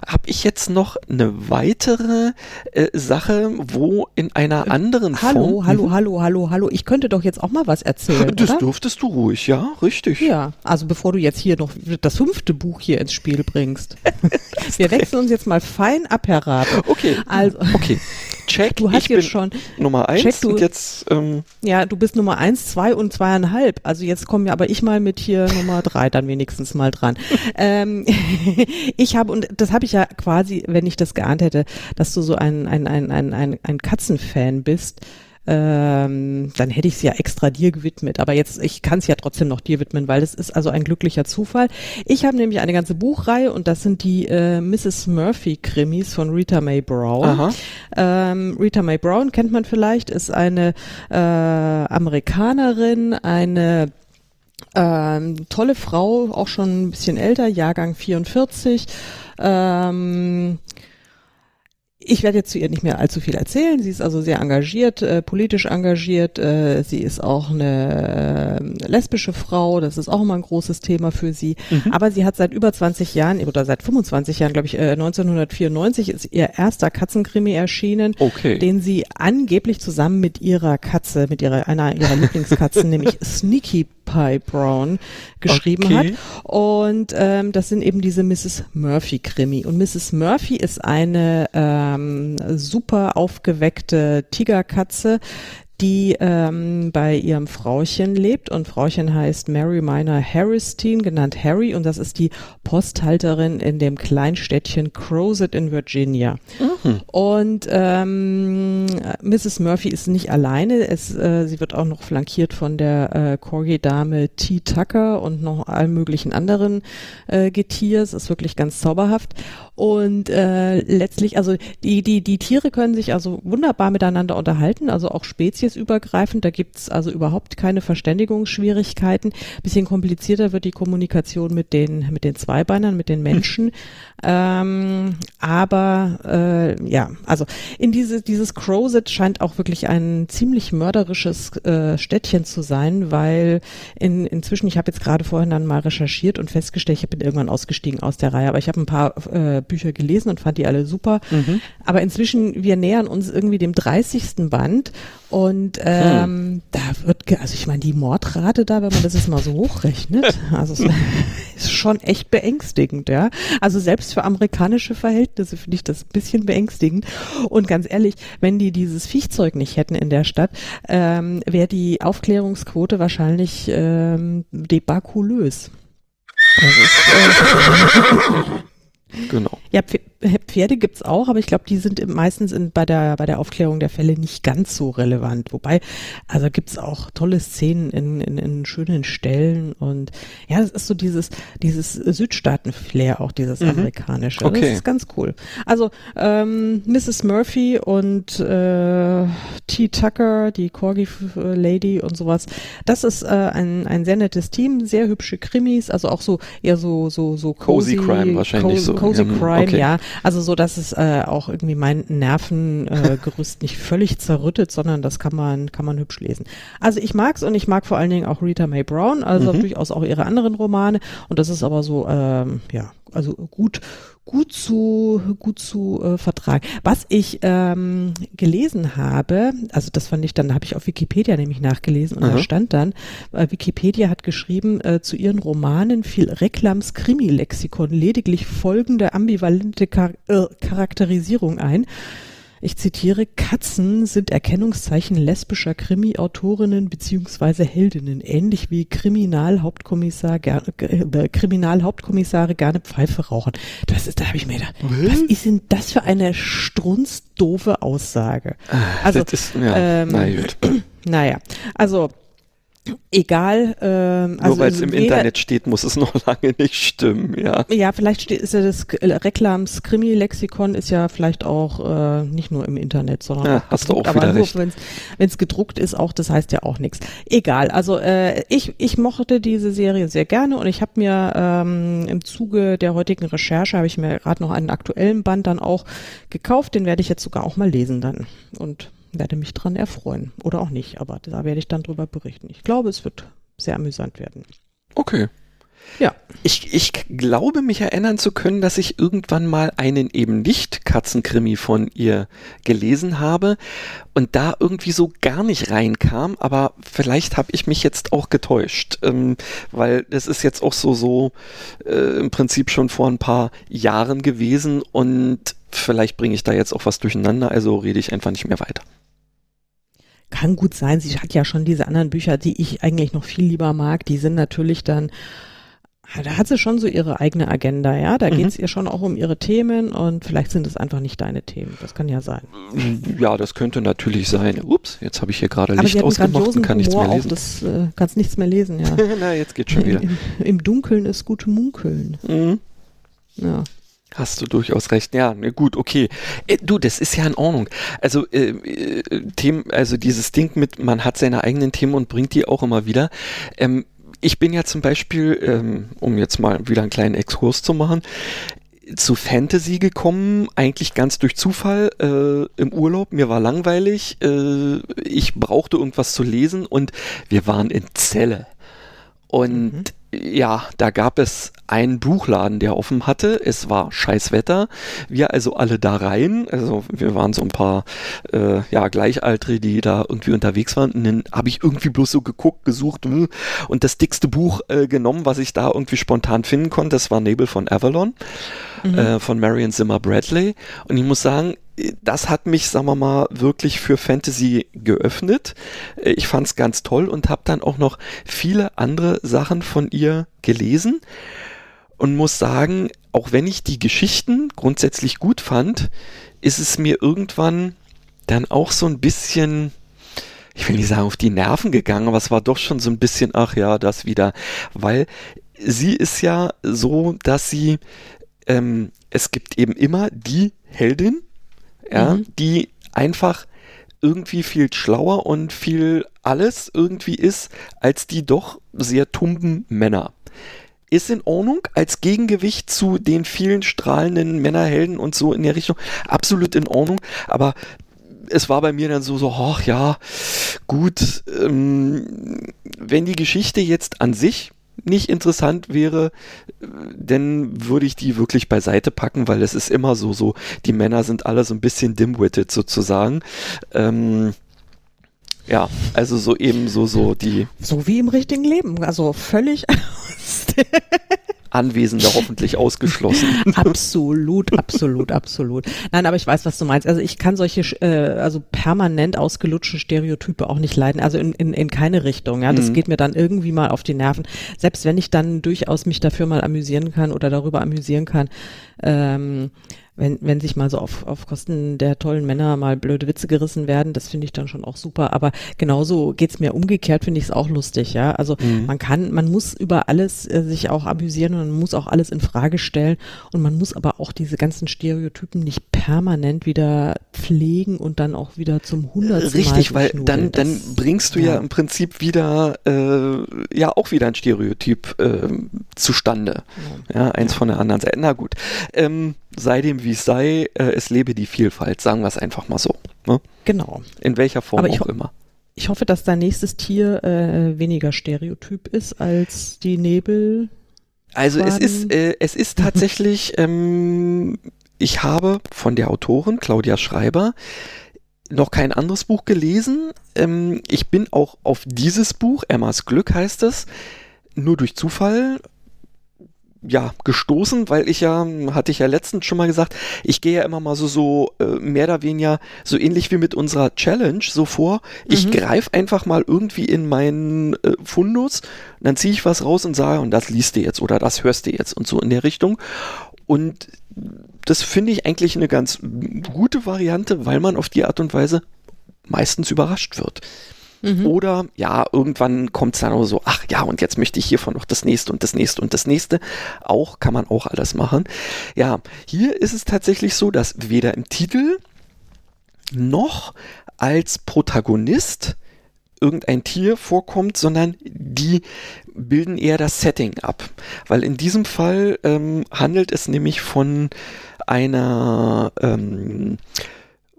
habe ich jetzt noch eine weitere äh, Sache, wo in einer äh, anderen
hallo,
Form.
Hallo, hallo, hallo, hallo, hallo. Ich könnte doch jetzt auch mal was erzählen.
Das
oder?
dürftest du ruhig, ja, richtig.
Ja, also bevor du jetzt hier noch das fünfte Buch hier ins Spiel bringst. Wir wechseln uns jetzt mal fein ab, Herr Rath.
Okay. Also, okay. Check.
Du hast jetzt schon
Nummer eins
check, du,
und jetzt. Ähm,
ja, du bist Nummer eins, zwei und zweieinhalb. Also jetzt kommen ja aber ich mal mit hier Nummer drei dann wenigstens mal dran. ähm, ich habe und das habe ich ja quasi, wenn ich das geahnt hätte, dass du so ein ein ein ein ein, ein Katzenfan bist ähm, dann hätte ich es ja extra dir gewidmet. Aber jetzt, ich kann es ja trotzdem noch dir widmen, weil es ist also ein glücklicher Zufall. Ich habe nämlich eine ganze Buchreihe und das sind die äh, Mrs. Murphy Krimis von Rita Mae Brown. Ähm, Rita Mae Brown kennt man vielleicht, ist eine äh, Amerikanerin, eine ähm, tolle Frau, auch schon ein bisschen älter, Jahrgang 44. Ähm, ich werde jetzt zu ihr nicht mehr allzu viel erzählen. Sie ist also sehr engagiert, äh, politisch engagiert. Äh, sie ist auch eine äh, lesbische Frau. Das ist auch immer ein großes Thema für sie. Mhm. Aber sie hat seit über 20 Jahren oder seit 25 Jahren, glaube ich, 1994 äh, ist ihr erster Katzenkrimi erschienen, okay. den sie angeblich zusammen mit ihrer Katze, mit ihrer einer ihrer Lieblingskatzen, nämlich Sneaky Pie Brown geschrieben okay. hat. Und ähm, das sind eben diese Mrs. Murphy Krimi. Und Mrs. Murphy ist eine ähm, super aufgeweckte Tigerkatze, die ähm, bei ihrem Frauchen lebt und Frauchen heißt Mary Minor Harristine, genannt Harry und das ist die Posthalterin in dem Kleinstädtchen Crozet in Virginia. Mhm. Und ähm, Mrs. Murphy ist nicht alleine, es, äh, sie wird auch noch flankiert von der äh, Corgi-Dame T. Tucker und noch allen möglichen anderen äh, Getiers, ist wirklich ganz zauberhaft. Und äh, letztlich, also die, die, die Tiere können sich also wunderbar miteinander unterhalten, also auch speziesübergreifend. Da gibt's also überhaupt keine Verständigungsschwierigkeiten. Bisschen komplizierter wird die Kommunikation mit den, mit den Zweibeinern, mit den Menschen. Mhm. Ähm, aber äh, ja, also in diese, dieses Crozet scheint auch wirklich ein ziemlich mörderisches äh, Städtchen zu sein, weil in, inzwischen, ich habe jetzt gerade vorhin dann mal recherchiert und festgestellt, ich bin irgendwann ausgestiegen aus der Reihe, aber ich habe ein paar äh, Bücher gelesen und fand die alle super. Mhm. Aber inzwischen, wir nähern uns irgendwie dem 30. Band und ähm, hm. da wird, also ich meine, die Mordrate da, wenn man das jetzt mal so hochrechnet, also ist schon echt beängstigend, ja. Also selbst für amerikanische Verhältnisse finde ich das ein bisschen beängstigend. Und ganz ehrlich, wenn die dieses Viechzeug nicht hätten in der Stadt, ähm, wäre die Aufklärungsquote wahrscheinlich ähm, debakulös. Das ist, äh,
Genau.
Ja, Pferde gibt's auch, aber ich glaube, die sind meistens in, bei, der, bei der Aufklärung der Fälle nicht ganz so relevant. Wobei, also gibt's auch tolle Szenen in, in, in schönen Stellen und ja, das ist so dieses, dieses Südstaaten-Flair, auch dieses mhm. amerikanische. Okay. Das ist ganz cool. Also ähm, Mrs. Murphy und äh, T. Tucker, die Corgi-Lady und sowas, das ist äh, ein, ein sehr nettes Team, sehr hübsche Krimis, also auch so eher so, so, so
cozy, cozy Crime wahrscheinlich
cozy,
so.
Cozy ähm, Crime, okay. ja. Also so, dass es äh, auch irgendwie mein Nervengerüst äh, nicht völlig zerrüttet, sondern das kann man, kann man hübsch lesen. Also ich mag's und ich mag vor allen Dingen auch Rita Mae Brown, also mhm. durchaus auch ihre anderen Romane. Und das ist aber so, ähm, ja, also gut, gut zu gut zu äh, vertragen. Was ich ähm, gelesen habe, also das fand ich dann, habe ich auf Wikipedia nämlich nachgelesen und Aha. da stand dann, äh, Wikipedia hat geschrieben, äh, zu ihren Romanen fiel Reklams Krimi-Lexikon lediglich folgende ambivalente Char äh, Charakterisierung ein. Ich zitiere, Katzen sind Erkennungszeichen lesbischer Krimi-Autorinnen beziehungsweise Heldinnen, ähnlich wie Kriminalhauptkommissar, äh, Kriminalhauptkommissare gerne Pfeife rauchen. Das ist, da habe ich mir gedacht, was ist denn das für eine strunzdoofe Aussage?
Ah, also, das ist, ja, ähm, na
naja, also egal. Ähm,
also Nur weil es im Internet steht, muss es noch lange nicht stimmen, ja.
Ja, vielleicht steht, ist ja das Reklams Krimi-Lexikon ist ja vielleicht auch äh, nicht nur im Internet, sondern ja,
auch hast gedruckt, du auch
aber
nur
wenn es gedruckt ist, auch das heißt ja auch nichts. Egal. Also äh, ich ich mochte diese Serie sehr gerne und ich habe mir ähm, im Zuge der heutigen Recherche habe ich mir gerade noch einen aktuellen Band dann auch gekauft. Den werde ich jetzt sogar auch mal lesen dann und werde mich dran erfreuen. Oder auch nicht, aber da werde ich dann drüber berichten. Ich glaube, es wird sehr amüsant werden.
Okay. Ja. Ich, ich glaube, mich erinnern zu können, dass ich irgendwann mal einen eben nicht Katzenkrimi von ihr gelesen habe und da irgendwie so gar nicht reinkam, aber vielleicht habe ich mich jetzt auch getäuscht, ähm, weil das ist jetzt auch so, so äh, im Prinzip schon vor ein paar Jahren gewesen und vielleicht bringe ich da jetzt auch was durcheinander, also rede ich einfach nicht mehr weiter.
Kann gut sein. Sie hat ja schon diese anderen Bücher, die ich eigentlich noch viel lieber mag. Die sind natürlich dann Da hat sie schon so ihre eigene Agenda, ja. Da
Mhm.
geht's ihr schon auch um ihre Themen und vielleicht sind es einfach nicht deine Themen. Das kann ja sein.
Ja, das könnte natürlich sein. Ups, jetzt habe ich hier gerade Licht ausgemacht und kann nichts mehr lesen.
das äh, kannst nichts mehr lesen, ja.
Na, jetzt geht's schon wieder.
Im, Im Dunkeln ist gut munkeln.
Mhm.
Ja.
Hast du durchaus recht. Ja, ne, gut, okay. Äh, du, das ist ja in Ordnung. Also, äh, äh, Themen, also dieses Ding mit, man hat seine eigenen Themen und bringt die auch immer wieder. Ähm, ich bin ja zum Beispiel, ähm, um jetzt mal wieder einen kleinen Exkurs zu machen, zu Fantasy gekommen, eigentlich ganz durch Zufall äh, im Urlaub. Mir war langweilig, äh, ich brauchte irgendwas zu lesen und wir waren in Celle. Und ja, da gab es einen Buchladen, der offen hatte. Es war scheiß Wetter. Wir also alle da rein. Also wir waren so ein paar äh, ja, Gleichaltrige, die da irgendwie unterwegs waren. Und dann habe ich irgendwie bloß so geguckt, gesucht hm, und das dickste Buch äh, genommen, was ich da irgendwie spontan finden konnte. Das war Nebel von Avalon äh, von Marion Zimmer Bradley. Und ich muss sagen, das hat mich, sagen wir mal, wirklich für Fantasy geöffnet. Äh, Ich fand es ganz toll und habe dann auch noch viele andere Sachen von ihr gelesen und muss sagen, auch wenn ich die Geschichten grundsätzlich gut fand, ist es mir irgendwann dann auch so ein bisschen, ich will nicht sagen auf die Nerven gegangen, aber es war doch schon so ein bisschen, ach ja, das wieder, weil sie ist ja so, dass sie, ähm, es gibt eben immer die Heldin, ja,
Mhm.
die einfach irgendwie viel schlauer und viel alles irgendwie ist, als die doch sehr tumben Männer. Ist in Ordnung als Gegengewicht zu den vielen strahlenden Männerhelden und so in der Richtung. Absolut in Ordnung, aber es war bei mir dann so, so, ach ja, gut, ähm, wenn die Geschichte jetzt an sich nicht interessant wäre, äh, dann würde ich die wirklich beiseite packen, weil es ist immer so, so, die Männer sind alle so ein bisschen dimwitted sozusagen. Ähm, ja, also so eben so, so die
So wie im richtigen Leben. Also völlig
Anwesende hoffentlich ausgeschlossen.
absolut, absolut, absolut. Nein, aber ich weiß, was du meinst. Also ich kann solche äh, also permanent ausgelutschte Stereotype auch nicht leiden. Also in, in, in keine Richtung. Ja, das
Mhm.
geht mir dann irgendwie mal auf die Nerven. Selbst wenn ich dann durchaus mich dafür mal amüsieren kann oder darüber amüsieren kann. Ähm, wenn, wenn sich mal so auf, auf Kosten der tollen Männer mal blöde Witze gerissen werden, das finde ich dann schon auch super. Aber genauso geht's mir umgekehrt, finde ich es auch lustig, ja. Also
Mhm.
man kann, man muss über alles äh, sich auch amüsieren und man muss auch alles in Frage stellen und man muss aber auch diese ganzen Stereotypen nicht permanent wieder pflegen und dann auch wieder zum hundertsten
Richtig,
Mal
weil dann, dann
Das-
bringst du ja.
ja.
im Prinzip wieder, äh, ja, auch wieder ein Stereotyp äh, zustande. Ja, eins von der anderen Seite. Na gut, ähm, sei dem wie es sei, äh, es lebe die Vielfalt, sagen wir es einfach mal so. Ne?
Genau.
In welcher Form auch immer.
Ich hoffe, dass dein nächstes Tier äh, weniger Stereotyp ist als die Nebel.
Also es ist, äh, es ist tatsächlich, ähm, ich habe von der Autorin Claudia Schreiber noch kein anderes Buch gelesen. Ähm, ich bin auch auf dieses Buch, Emmas Glück heißt es, nur durch Zufall ja, gestoßen, weil ich ja, hatte ich ja letztens schon mal gesagt, ich gehe ja immer mal so, so äh, mehr oder weniger so ähnlich wie mit unserer Challenge so vor. Ich
Mhm.
greife einfach mal irgendwie in meinen äh, Fundus, und dann ziehe ich was raus und sage, und das liest du jetzt oder das hörst du jetzt und so in der Richtung. Und das finde ich eigentlich eine ganz gute Variante, weil man auf die Art und Weise meistens überrascht wird. Oder ja, irgendwann kommt es dann auch so, ach ja, und jetzt möchte ich hiervon noch das nächste und das nächste und das nächste. Auch kann man auch alles machen. Ja, hier ist es tatsächlich so, dass weder im Titel noch als Protagonist irgendein Tier vorkommt, sondern die bilden eher das Setting ab. Weil in diesem Fall ähm, handelt es nämlich von einer ähm,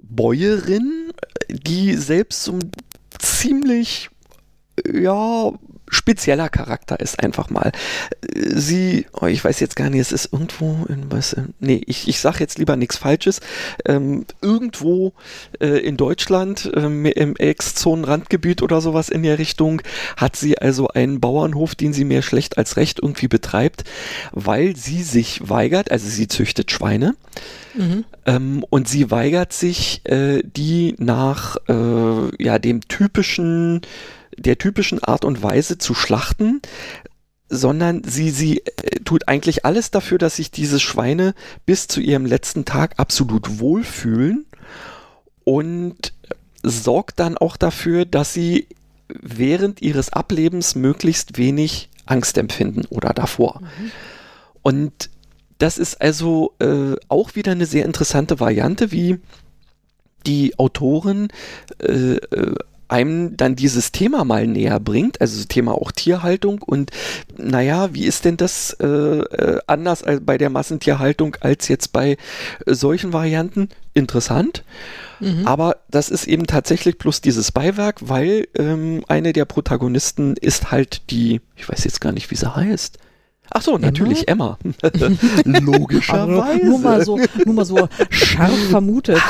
Bäuerin, die selbst so ein ziemlich ja spezieller Charakter ist einfach mal. Sie, oh, ich weiß jetzt gar nicht, es ist irgendwo in was, äh, nee, ich, ich sag jetzt lieber nichts Falsches, ähm, irgendwo äh, in Deutschland ähm, im Ex-Zonen-Randgebiet oder sowas in der Richtung hat sie also einen Bauernhof, den sie mehr schlecht als recht irgendwie betreibt, weil sie sich weigert, also sie züchtet Schweine, ähm, und sie weigert sich, äh, die nach äh, ja dem typischen der typischen Art und Weise zu schlachten, sondern sie, sie äh, tut eigentlich alles dafür, dass sich diese Schweine bis zu ihrem letzten Tag absolut wohlfühlen und sorgt dann auch dafür, dass sie während ihres Ablebens möglichst wenig Angst empfinden oder davor. Mhm. Und das ist also äh, auch wieder eine sehr interessante Variante, wie die Autorin äh, äh einem dann dieses Thema mal näher bringt, also das Thema auch Tierhaltung und naja, wie ist denn das äh, äh, anders als bei der Massentierhaltung als jetzt bei äh, solchen Varianten? Interessant. Mhm. Aber das ist eben tatsächlich plus dieses Beiwerk, weil ähm, eine der Protagonisten ist halt die, ich weiß jetzt gar nicht, wie sie heißt. Ach so, natürlich Emma.
Emma. Logischerweise. nur mal so, nur mal so scharf vermutet.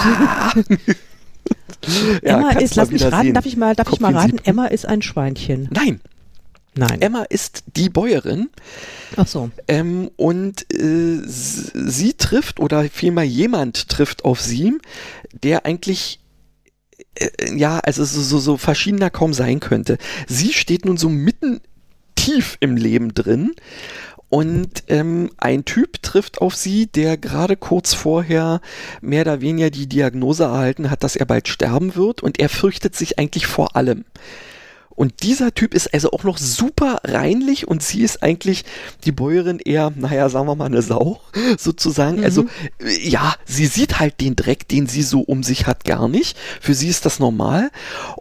ja, Emma ist, lass mich raten, sehen. darf ich mal, darf ich mal raten, Emma ist ein Schweinchen.
Nein. Nein. Emma ist die Bäuerin.
Ach so.
Ähm, und äh, sie trifft, oder vielmehr jemand trifft auf sie, der eigentlich äh, ja, also so, so, so verschiedener kaum sein könnte. Sie steht nun so mitten tief im Leben drin und ähm, ein Typ trifft auf sie, der gerade kurz vorher mehr oder weniger die Diagnose erhalten hat, dass er bald sterben wird und er fürchtet sich eigentlich vor allem. Und dieser Typ ist also auch noch super reinlich und sie ist eigentlich die Bäuerin eher, naja, sagen wir mal eine Sau, sozusagen. Mhm. Also, äh, ja, sie sieht halt den Dreck, den sie so um sich hat, gar nicht. Für sie ist das normal.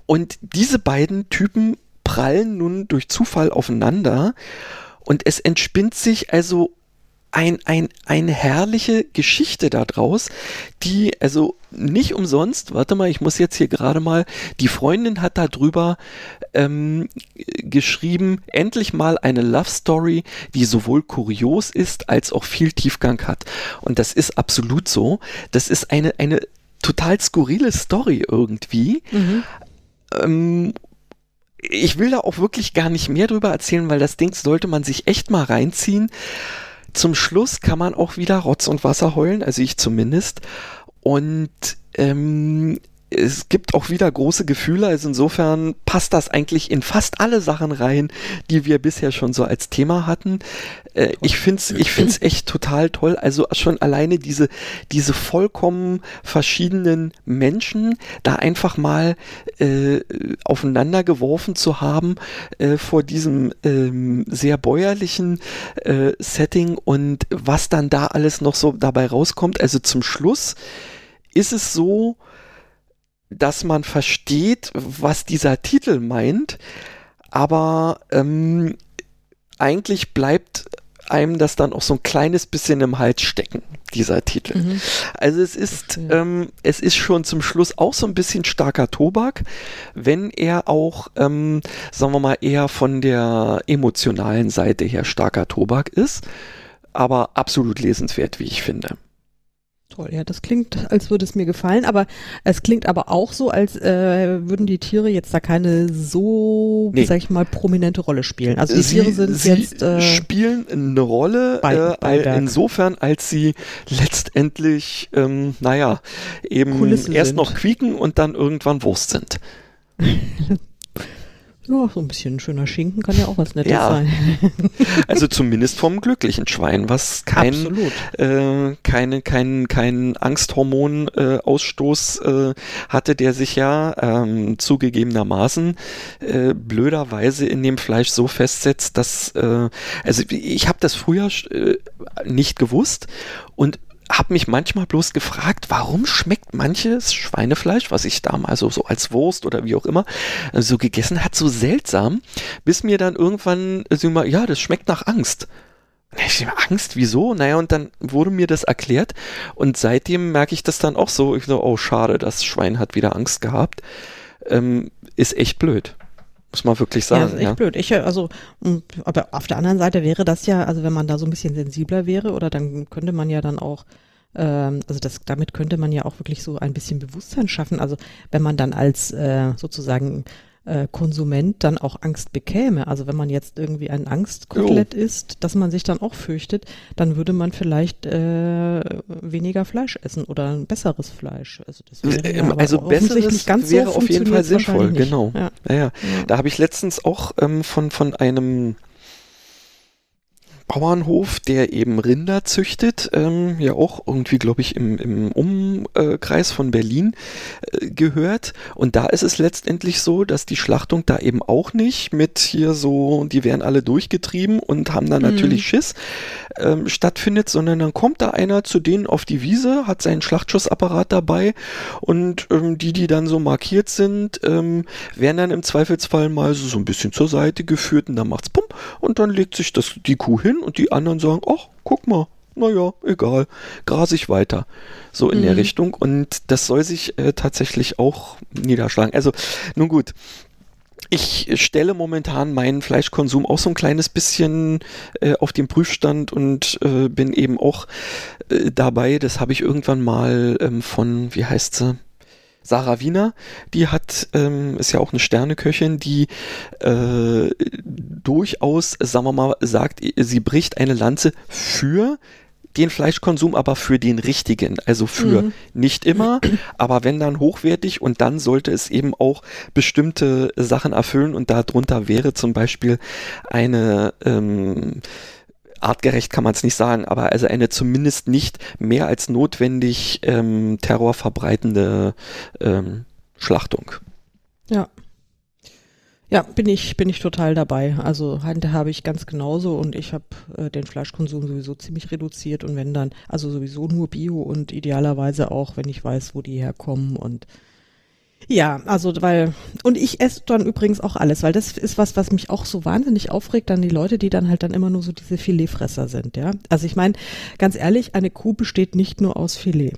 Und diese beiden Typen prallen nun durch Zufall aufeinander und es entspinnt sich also ein, ein, eine herrliche Geschichte daraus, die, also nicht umsonst, warte mal, ich muss jetzt hier gerade mal, die Freundin hat darüber ähm, geschrieben, endlich mal eine Love Story, die sowohl kurios ist, als auch viel Tiefgang hat. Und das ist absolut so. Das ist eine, eine total skurrile Story irgendwie. Mhm. Ähm, ich will da auch wirklich gar nicht mehr drüber erzählen, weil das Ding sollte man sich echt mal reinziehen. Zum Schluss kann man auch wieder Rotz und Wasser heulen, also ich zumindest. Und ähm, es gibt auch wieder große Gefühle, also insofern passt das eigentlich in fast alle Sachen rein, die wir bisher schon so als Thema hatten. Äh, ich find's, ich find's echt total toll. Also schon alleine diese, diese vollkommen verschiedenen Menschen da einfach mal äh, aufeinander geworfen zu haben äh, vor diesem ähm, sehr bäuerlichen äh, Setting und was dann da alles noch so dabei rauskommt. Also zum Schluss ist es so, dass man versteht, was dieser Titel meint, aber ähm, eigentlich bleibt einem das dann auch so ein kleines bisschen im Hals stecken, dieser Titel. Mhm. Also es ist, ähm, es ist schon zum Schluss auch so ein bisschen starker Tobak, wenn er auch, ähm, sagen wir mal, eher von der emotionalen Seite her starker Tobak ist, aber absolut lesenswert, wie ich finde
toll. Ja, das klingt, als würde es mir gefallen, aber es klingt aber auch so, als äh, würden die Tiere jetzt da keine so, nee. sag ich mal, prominente Rolle spielen. Also die sie, Tiere sind
sie
jetzt
äh, spielen eine Rolle bei, äh, insofern, als sie letztendlich, ähm, naja, eben Kulissen erst sind. noch quieken und dann irgendwann Wurst sind.
Ja, so ein bisschen schöner Schinken kann ja auch was Nettes ja. sein.
also zumindest vom glücklichen Schwein, was kein, äh, keine, kein, kein Angsthormonausstoß äh, äh, hatte, der sich ja ähm, zugegebenermaßen äh, blöderweise in dem Fleisch so festsetzt, dass, äh, also ich habe das früher äh, nicht gewusst und habe mich manchmal bloß gefragt, warum schmeckt manches Schweinefleisch, was ich damals so, so als Wurst oder wie auch immer äh, so gegessen hat, so seltsam, bis mir dann irgendwann, also mal, ja, das schmeckt nach Angst. Ich Angst, wieso? Naja, und dann wurde mir das erklärt und seitdem merke ich das dann auch so. Ich so, oh, schade, das Schwein hat wieder Angst gehabt. Ähm, ist echt blöd. Muss man wirklich sagen. Ja, ist
echt ja. blöd. Ich, also, aber auf der anderen Seite wäre das ja, also wenn man da so ein bisschen sensibler wäre, oder dann könnte man ja dann auch, ähm, also das, damit könnte man ja auch wirklich so ein bisschen Bewusstsein schaffen. Also wenn man dann als äh, sozusagen äh, Konsument dann auch Angst bekäme. Also wenn man jetzt irgendwie ein Angstkotelett jo. isst, dass man sich dann auch fürchtet, dann würde man vielleicht äh, weniger Fleisch essen oder ein besseres Fleisch.
Also, das wäre ja, also besseres ganz wäre so auf jeden Fall sinnvoll, genau. Ja. Ja, ja. Da habe ich letztens auch ähm, von, von einem Bauernhof, der eben Rinder züchtet, ähm, ja auch irgendwie, glaube ich, im, im Umkreis von Berlin äh, gehört. Und da ist es letztendlich so, dass die Schlachtung da eben auch nicht mit hier so, die werden alle durchgetrieben und haben dann mhm. natürlich Schiss ähm, stattfindet, sondern dann kommt da einer zu denen auf die Wiese, hat seinen Schlachtschussapparat dabei und ähm, die, die dann so markiert sind, ähm, werden dann im Zweifelsfall mal so, so ein bisschen zur Seite geführt und dann macht's bumm und dann legt sich das, die Kuh hin und die anderen sagen, ach, guck mal, naja, egal, gras ich weiter. So in mhm. der Richtung. Und das soll sich äh, tatsächlich auch niederschlagen. Also, nun gut. Ich stelle momentan meinen Fleischkonsum auch so ein kleines bisschen äh, auf den Prüfstand und äh, bin eben auch äh, dabei. Das habe ich irgendwann mal ähm, von, wie heißt sie? Sarah Wiener, die hat, ähm, ist ja auch eine Sterneköchin, die äh, durchaus, sagen wir mal, sagt, sie bricht eine Lanze für den Fleischkonsum, aber für den richtigen. Also für mhm. nicht immer, aber wenn dann hochwertig und dann sollte es eben auch bestimmte Sachen erfüllen und darunter wäre zum Beispiel eine ähm, artgerecht kann man es nicht sagen, aber also eine zumindest nicht mehr als notwendig ähm, terrorverbreitende ähm, Schlachtung.
Ja. Ja, bin ich, bin ich total dabei. Also Hande habe ich ganz genauso und ich habe äh, den Fleischkonsum sowieso ziemlich reduziert und wenn dann, also sowieso nur Bio und idealerweise auch, wenn ich weiß, wo die herkommen und ja, also weil und ich esse dann übrigens auch alles, weil das ist was, was mich auch so wahnsinnig aufregt, dann die Leute, die dann halt dann immer nur so diese Filetfresser sind, ja. Also ich meine, ganz ehrlich, eine Kuh besteht nicht nur aus Filet.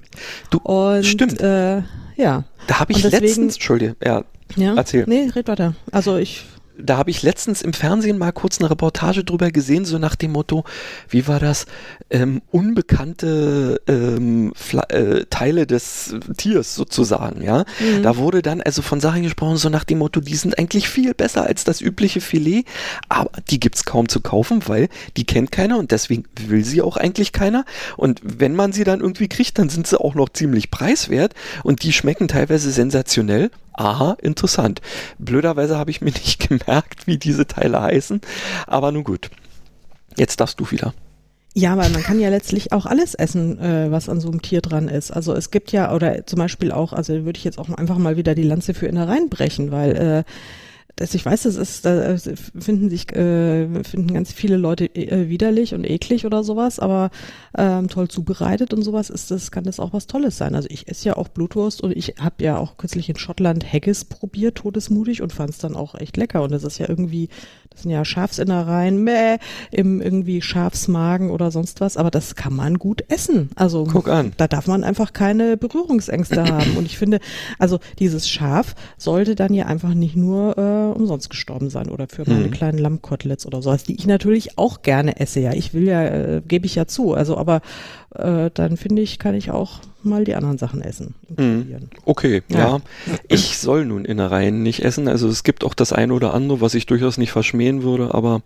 Du, und, stimmt.
Äh, ja.
Da habe ich deswegen, letztens, Entschuldige, ja,
ja, erzähl. Nee, red weiter. Also ich
da habe ich letztens im Fernsehen mal kurz eine Reportage drüber gesehen, so nach dem Motto, wie war das, ähm, unbekannte ähm, äh, Teile des Tiers sozusagen, ja. Mhm. Da wurde dann also von Sachen gesprochen, so nach dem Motto, die sind eigentlich viel besser als das übliche Filet, aber die gibt's kaum zu kaufen, weil die kennt keiner und deswegen will sie auch eigentlich keiner. Und wenn man sie dann irgendwie kriegt, dann sind sie auch noch ziemlich preiswert und die schmecken teilweise sensationell aha, interessant. Blöderweise habe ich mir nicht gemerkt, wie diese Teile heißen, aber nun gut. Jetzt darfst du wieder.
Ja, weil man kann ja letztlich auch alles essen, äh, was an so einem Tier dran ist. Also es gibt ja, oder zum Beispiel auch, also würde ich jetzt auch einfach mal wieder die Lanze für Innereien brechen, weil äh, das, ich weiß, das ist, da finden sich, äh, finden ganz viele Leute äh, widerlich und eklig oder sowas, aber ähm, toll zubereitet und sowas ist das, kann das auch was Tolles sein. Also ich esse ja auch Blutwurst und ich habe ja auch kürzlich in Schottland Haggis probiert, todesmutig und fand es dann auch echt lecker. Und das ist ja irgendwie, das sind ja Schafsinnereien, meh, im irgendwie Schafsmagen oder sonst was, aber das kann man gut essen. Also
Guck an.
da darf man einfach keine Berührungsängste haben. Und ich finde, also dieses Schaf sollte dann ja einfach nicht nur äh, umsonst gestorben sein oder für meine mhm. kleinen Lammkoteletts oder sowas, die ich natürlich auch gerne esse. Ja, ich will ja, äh, gebe ich ja zu. Also, aber äh, dann finde ich, kann ich auch mal die anderen Sachen essen.
Mhm. Okay, ja. ja. Ich soll nun Innereien nicht essen. Also es gibt auch das eine oder andere, was ich durchaus nicht verschmähen würde, aber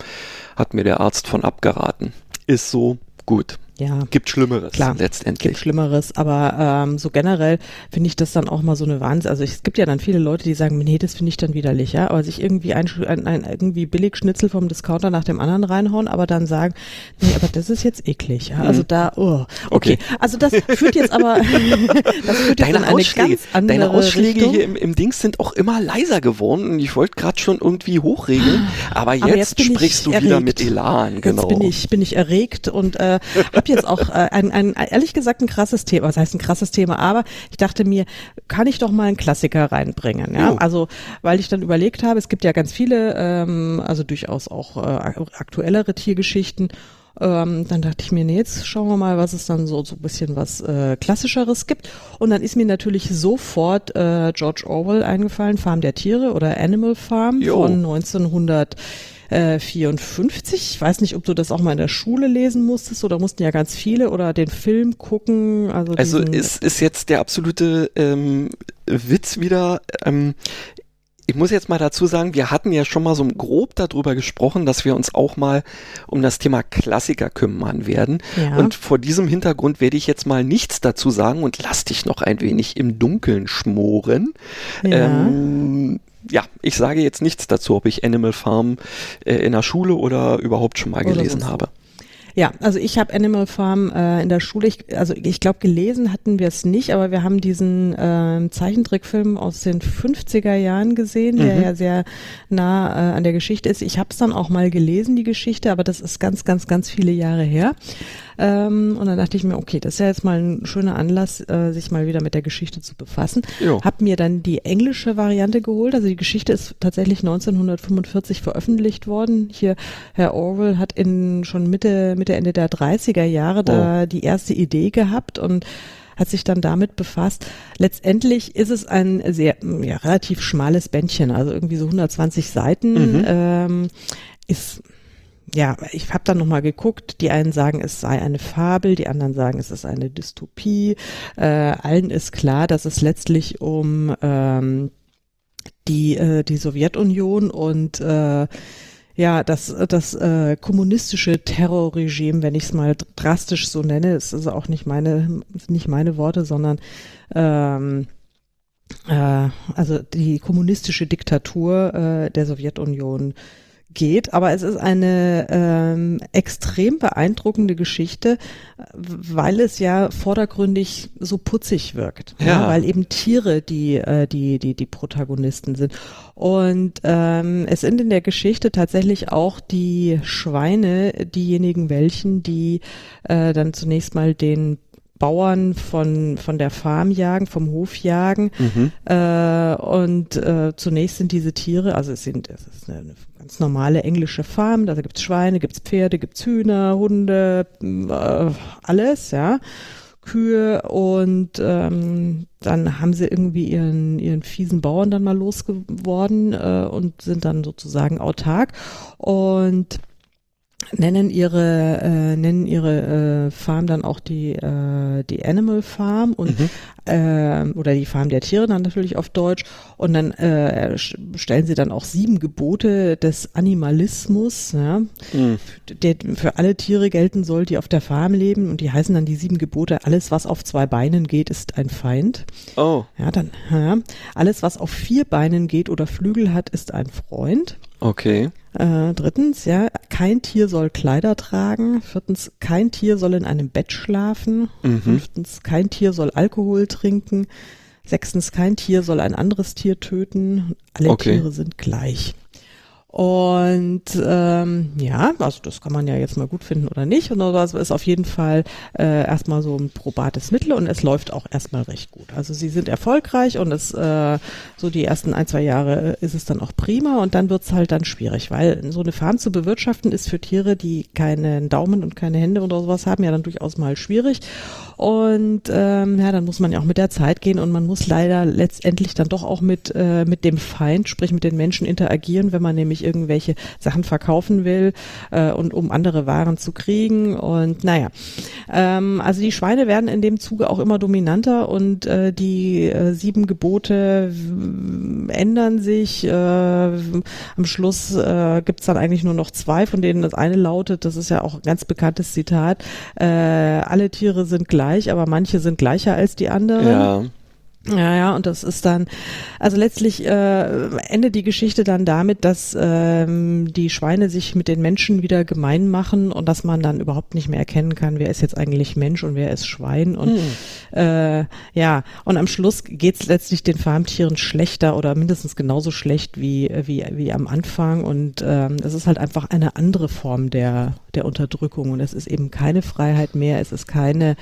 hat mir der Arzt von abgeraten. Ist so gut.
Ja.
Gibt Schlimmeres
Klar, letztendlich. Gibt Schlimmeres, aber ähm, so generell finde ich das dann auch mal so eine Wahnsinn. Also es gibt ja dann viele Leute, die sagen, nee, das finde ich dann widerlich, ja, aber sich irgendwie ein, ein, ein irgendwie Billigschnitzel vom Discounter nach dem anderen reinhauen, aber dann sagen, nee, aber das ist jetzt eklig, ja. Also mhm. da, oh, okay. okay. Also das führt jetzt aber,
das führt jetzt deine in eine Ausschläge, ganz andere Deine Ausschläge Richtung. hier im, im Dings sind auch immer leiser geworden und ich wollte gerade schon irgendwie hochregeln, aber jetzt, aber jetzt sprichst du erregt. wieder mit Elan, genau.
Jetzt bin ich, bin ich erregt und äh, habe jetzt auch äh, ein, ein, ehrlich gesagt ein krasses Thema. Was heißt ein krasses Thema? Aber ich dachte mir, kann ich doch mal einen Klassiker reinbringen. Ja, oh. also weil ich dann überlegt habe, es gibt ja ganz viele, ähm, also durchaus auch äh, aktuellere Tiergeschichten. Ähm, dann dachte ich mir, nee, jetzt schauen wir mal, was es dann so so ein bisschen was äh, klassischeres gibt. Und dann ist mir natürlich sofort äh, George Orwell eingefallen, Farm der Tiere oder Animal Farm jo. von 1900 äh, 54. Ich weiß nicht, ob du das auch mal in der Schule lesen musstest oder mussten ja ganz viele oder den Film gucken. Also,
also ist, ist jetzt der absolute ähm, Witz wieder. Ähm, ich muss jetzt mal dazu sagen, wir hatten ja schon mal so grob darüber gesprochen, dass wir uns auch mal um das Thema Klassiker kümmern werden. Ja. Und vor diesem Hintergrund werde ich jetzt mal nichts dazu sagen und lass dich noch ein wenig im Dunkeln schmoren. Ja. Ähm, ja, ich sage jetzt nichts dazu, ob ich Animal Farm äh, in der Schule oder überhaupt schon mal gelesen habe.
Ja, also ich habe Animal Farm äh, in der Schule, ich, also ich glaube gelesen hatten wir es nicht, aber wir haben diesen äh, Zeichentrickfilm aus den 50er Jahren gesehen, der mhm. ja sehr nah äh, an der Geschichte ist. Ich habe es dann auch mal gelesen, die Geschichte, aber das ist ganz, ganz, ganz viele Jahre her. Ähm, und dann dachte ich mir, okay, das ist ja jetzt mal ein schöner Anlass, äh, sich mal wieder mit der Geschichte zu befassen. Jo. Hab mir dann die englische Variante geholt. Also die Geschichte ist tatsächlich 1945 veröffentlicht worden. Hier Herr Orwell hat in schon Mitte, Mitte Ende der 30er Jahre oh. da die erste Idee gehabt und hat sich dann damit befasst. Letztendlich ist es ein sehr ja, relativ schmales Bändchen, also irgendwie so 120 Seiten. Mhm. Ähm, ist ja, ich habe dann nochmal geguckt, die einen sagen, es sei eine Fabel, die anderen sagen, es ist eine Dystopie. Äh, allen ist klar, dass es letztlich um ähm, die, äh, die Sowjetunion und äh, ja, das, das äh, kommunistische Terrorregime, wenn ich es mal drastisch so nenne, ist also auch nicht meine, nicht meine Worte, sondern ähm, äh, also die kommunistische Diktatur äh, der Sowjetunion geht, aber es ist eine ähm, extrem beeindruckende Geschichte, weil es ja vordergründig so putzig wirkt, ja. ja weil eben Tiere die äh, die die die Protagonisten sind und ähm, es sind in der Geschichte tatsächlich auch die Schweine diejenigen welchen, die äh, dann zunächst mal den Bauern von, von der Farm jagen, vom Hof jagen. Mhm. Äh, und äh, zunächst sind diese Tiere, also es sind, es ist eine, eine ganz normale englische Farm, da gibt's Schweine, gibt's Pferde, gibt's Hühner, Hunde, äh, alles, ja. Kühe und ähm, dann haben sie irgendwie ihren, ihren fiesen Bauern dann mal losgeworden äh, und sind dann sozusagen autark und nennen ihre äh, nennen ihre äh, Farm dann auch die äh, die Animal Farm und mhm. äh, oder die Farm der Tiere dann natürlich auf Deutsch. Und dann äh, stellen sie dann auch sieben Gebote des Animalismus ja, mhm. der für alle Tiere gelten soll die auf der Farm leben. Und die heißen dann die sieben Gebote alles was auf zwei Beinen geht ist ein Feind.
Oh.
Ja dann ja, alles was auf vier Beinen geht oder Flügel hat ist ein Freund.
Okay.
Äh, drittens, ja, kein Tier soll Kleider tragen. Viertens, kein Tier soll in einem Bett schlafen. Mhm. Fünftens, kein Tier soll Alkohol trinken. Sechstens, kein Tier soll ein anderes Tier töten. Alle okay. Tiere sind gleich. Und ähm, ja, also das kann man ja jetzt mal gut finden oder nicht. Und das ist auf jeden Fall äh, erstmal so ein probates Mittel und es läuft auch erstmal recht gut. Also sie sind erfolgreich und es äh, so die ersten ein, zwei Jahre ist es dann auch prima und dann wird's halt dann schwierig, weil so eine Farm zu bewirtschaften ist für Tiere, die keinen Daumen und keine Hände oder sowas haben, ja dann durchaus mal schwierig. Und ähm, ja, dann muss man ja auch mit der Zeit gehen und man muss leider letztendlich dann doch auch mit, äh, mit dem Feind, sprich mit den Menschen interagieren, wenn man nämlich irgendwelche Sachen verkaufen will äh, und um andere Waren zu kriegen. Und naja, ähm, also die Schweine werden in dem Zuge auch immer dominanter und äh, die äh, sieben Gebote ändern sich. Äh, am Schluss äh, gibt dann eigentlich nur noch zwei, von denen das eine lautet, das ist ja auch ein ganz bekanntes Zitat, äh, alle Tiere sind gleich gleich, aber manche sind gleicher als die anderen.
Ja.
Ja, ja, und das ist dann, also letztlich äh, endet die Geschichte dann damit, dass ähm, die Schweine sich mit den Menschen wieder gemein machen und dass man dann überhaupt nicht mehr erkennen kann, wer ist jetzt eigentlich Mensch und wer ist Schwein. Und hm. äh, ja, und am Schluss geht's letztlich den Farmtieren schlechter oder mindestens genauso schlecht wie, wie, wie am Anfang. Und ähm, es ist halt einfach eine andere Form der, der Unterdrückung. Und es ist eben keine Freiheit mehr, es ist keine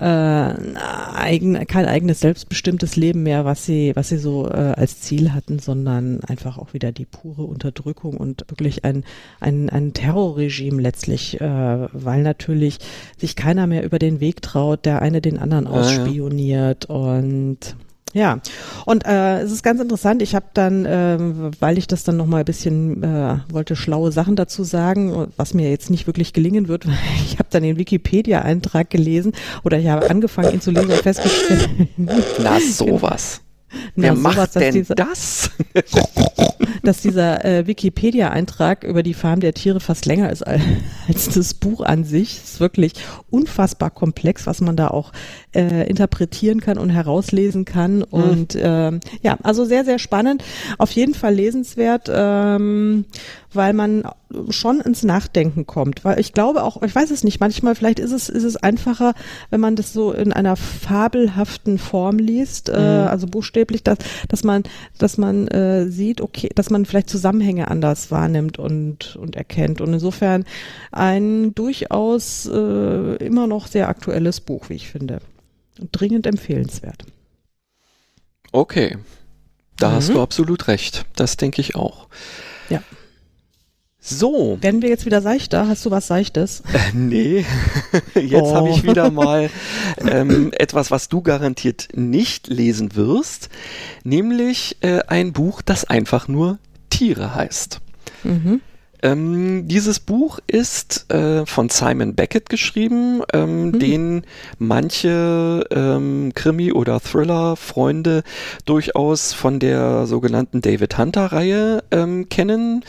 äh, eigen, kein eigenes selbstbestimmtes Leben mehr, was sie, was sie so äh, als Ziel hatten, sondern einfach auch wieder die pure Unterdrückung und wirklich ein, ein, ein Terrorregime letztlich, äh, weil natürlich sich keiner mehr über den Weg traut, der eine den anderen ausspioniert ja, ja. und ja, und äh, es ist ganz interessant. Ich habe dann, äh, weil ich das dann noch mal ein bisschen äh, wollte, schlaue Sachen dazu sagen, was mir jetzt nicht wirklich gelingen wird. Weil ich habe dann den Wikipedia-Eintrag gelesen oder ich habe angefangen, ihn zu lesen und festgestellt.
Na sowas. Wer macht sowas, denn diese, das?
dass dieser äh, Wikipedia-Eintrag über die Farm der Tiere fast länger ist als, als das Buch an sich. Es ist wirklich unfassbar komplex, was man da auch äh, interpretieren kann und herauslesen kann. Mhm. Und äh, ja, also sehr, sehr spannend. Auf jeden Fall lesenswert, ähm, weil man schon ins Nachdenken kommt, weil ich glaube auch, ich weiß es nicht, manchmal vielleicht ist es ist es einfacher, wenn man das so in einer fabelhaften Form liest, äh, mhm. äh, also buchstäblich, dass dass man dass man äh, sieht, okay, dass man vielleicht Zusammenhänge anders wahrnimmt und und erkennt und insofern ein durchaus äh, immer noch sehr aktuelles Buch, wie ich finde, und dringend empfehlenswert.
Okay, da mhm. hast du absolut recht. Das denke ich auch.
Ja.
So.
Werden wir jetzt wieder seichter? Hast du was Seichtes?
Äh, nee, jetzt oh. habe ich wieder mal ähm, etwas, was du garantiert nicht lesen wirst, nämlich äh, ein Buch, das einfach nur Tiere heißt. Mhm. Ähm, dieses Buch ist äh, von Simon Beckett geschrieben, ähm, mhm. den manche ähm, Krimi- oder Thriller-Freunde durchaus von der sogenannten David Hunter-Reihe ähm, kennen,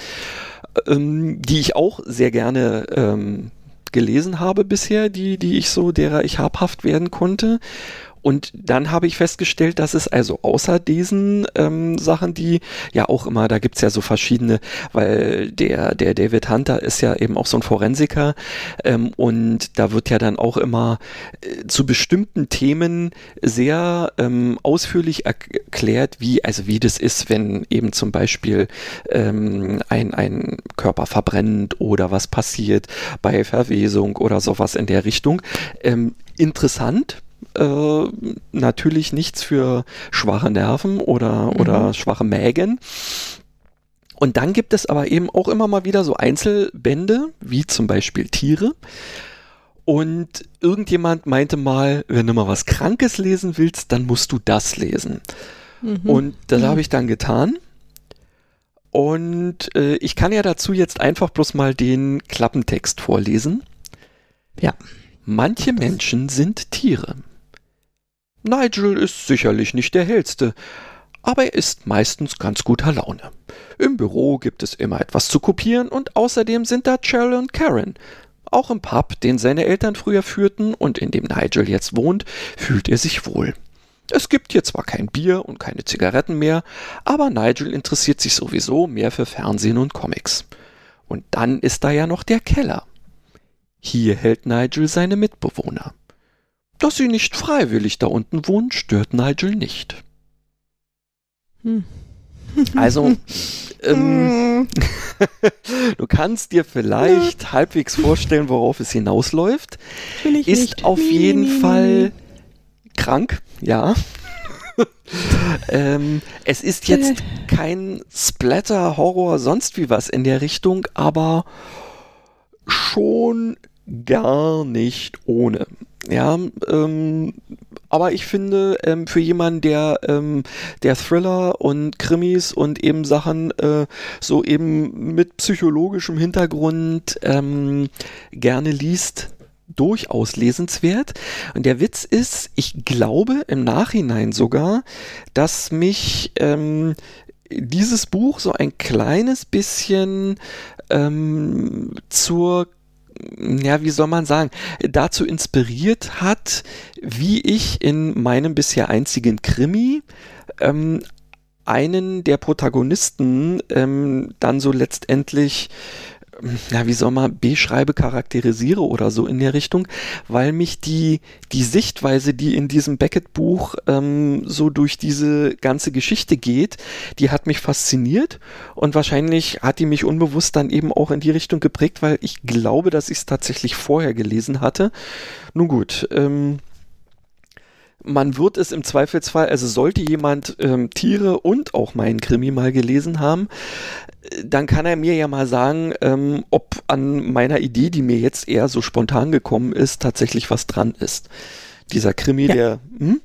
ähm, die ich auch sehr gerne ähm, gelesen habe bisher, die, die ich so, derer ich habhaft werden konnte. Und dann habe ich festgestellt, dass es also außer diesen ähm, Sachen, die ja auch immer, da gibt's ja so verschiedene, weil der, der David Hunter ist ja eben auch so ein Forensiker ähm, und da wird ja dann auch immer äh, zu bestimmten Themen sehr ähm, ausführlich erklärt, wie, also wie das ist, wenn eben zum Beispiel ähm, ein, ein Körper verbrennt oder was passiert bei Verwesung oder sowas in der Richtung. Ähm, interessant, äh, natürlich nichts für schwache Nerven oder, mhm. oder schwache Mägen. Und dann gibt es aber eben auch immer mal wieder so Einzelbände, wie zum Beispiel Tiere. Und irgendjemand meinte mal, wenn du mal was Krankes lesen willst, dann musst du das lesen. Mhm. Und das mhm. habe ich dann getan. Und äh, ich kann ja dazu jetzt einfach bloß mal den Klappentext vorlesen.
Ja.
Manche Menschen sind Tiere. Nigel ist sicherlich nicht der hellste, aber er ist meistens ganz guter Laune. Im Büro gibt es immer etwas zu kopieren und außerdem sind da Cheryl und Karen. Auch im Pub, den seine Eltern früher führten und in dem Nigel jetzt wohnt, fühlt er sich wohl. Es gibt hier zwar kein Bier und keine Zigaretten mehr, aber Nigel interessiert sich sowieso mehr für Fernsehen und Comics. Und dann ist da ja noch der Keller. Hier hält Nigel seine Mitbewohner. Dass sie nicht freiwillig da unten wohnen, stört Nigel nicht. Hm. Also, ähm, du kannst dir vielleicht halbwegs vorstellen, worauf es hinausläuft. Ist nicht. auf jeden Fall krank, ja. ähm, es ist jetzt kein Splatter, Horror, sonst wie was in der Richtung, aber schon gar nicht ohne. Ja, ähm, aber ich finde, ähm, für jemanden, der, ähm, der Thriller und Krimis und eben Sachen äh, so eben mit psychologischem Hintergrund ähm, gerne liest, durchaus lesenswert. Und der Witz ist, ich glaube im Nachhinein sogar, dass mich ähm, dieses Buch so ein kleines bisschen ähm, zur ja, wie soll man sagen, dazu inspiriert hat, wie ich in meinem bisher einzigen Krimi ähm, einen der Protagonisten ähm, dann so letztendlich ja, wie soll man, beschreibe, charakterisiere oder so in der Richtung, weil mich die, die Sichtweise, die in diesem Beckett-Buch ähm, so durch diese ganze Geschichte geht, die hat mich fasziniert und wahrscheinlich hat die mich unbewusst dann eben auch in die Richtung geprägt, weil ich glaube, dass ich es tatsächlich vorher gelesen hatte. Nun gut, ähm, man wird es im Zweifelsfall, also sollte jemand ähm, Tiere und auch meinen Krimi mal gelesen haben, äh, dann kann er mir ja mal sagen, ähm, ob an meiner Idee, die mir jetzt eher so spontan gekommen ist, tatsächlich was dran ist. Dieser Krimi, ja. der. Hm?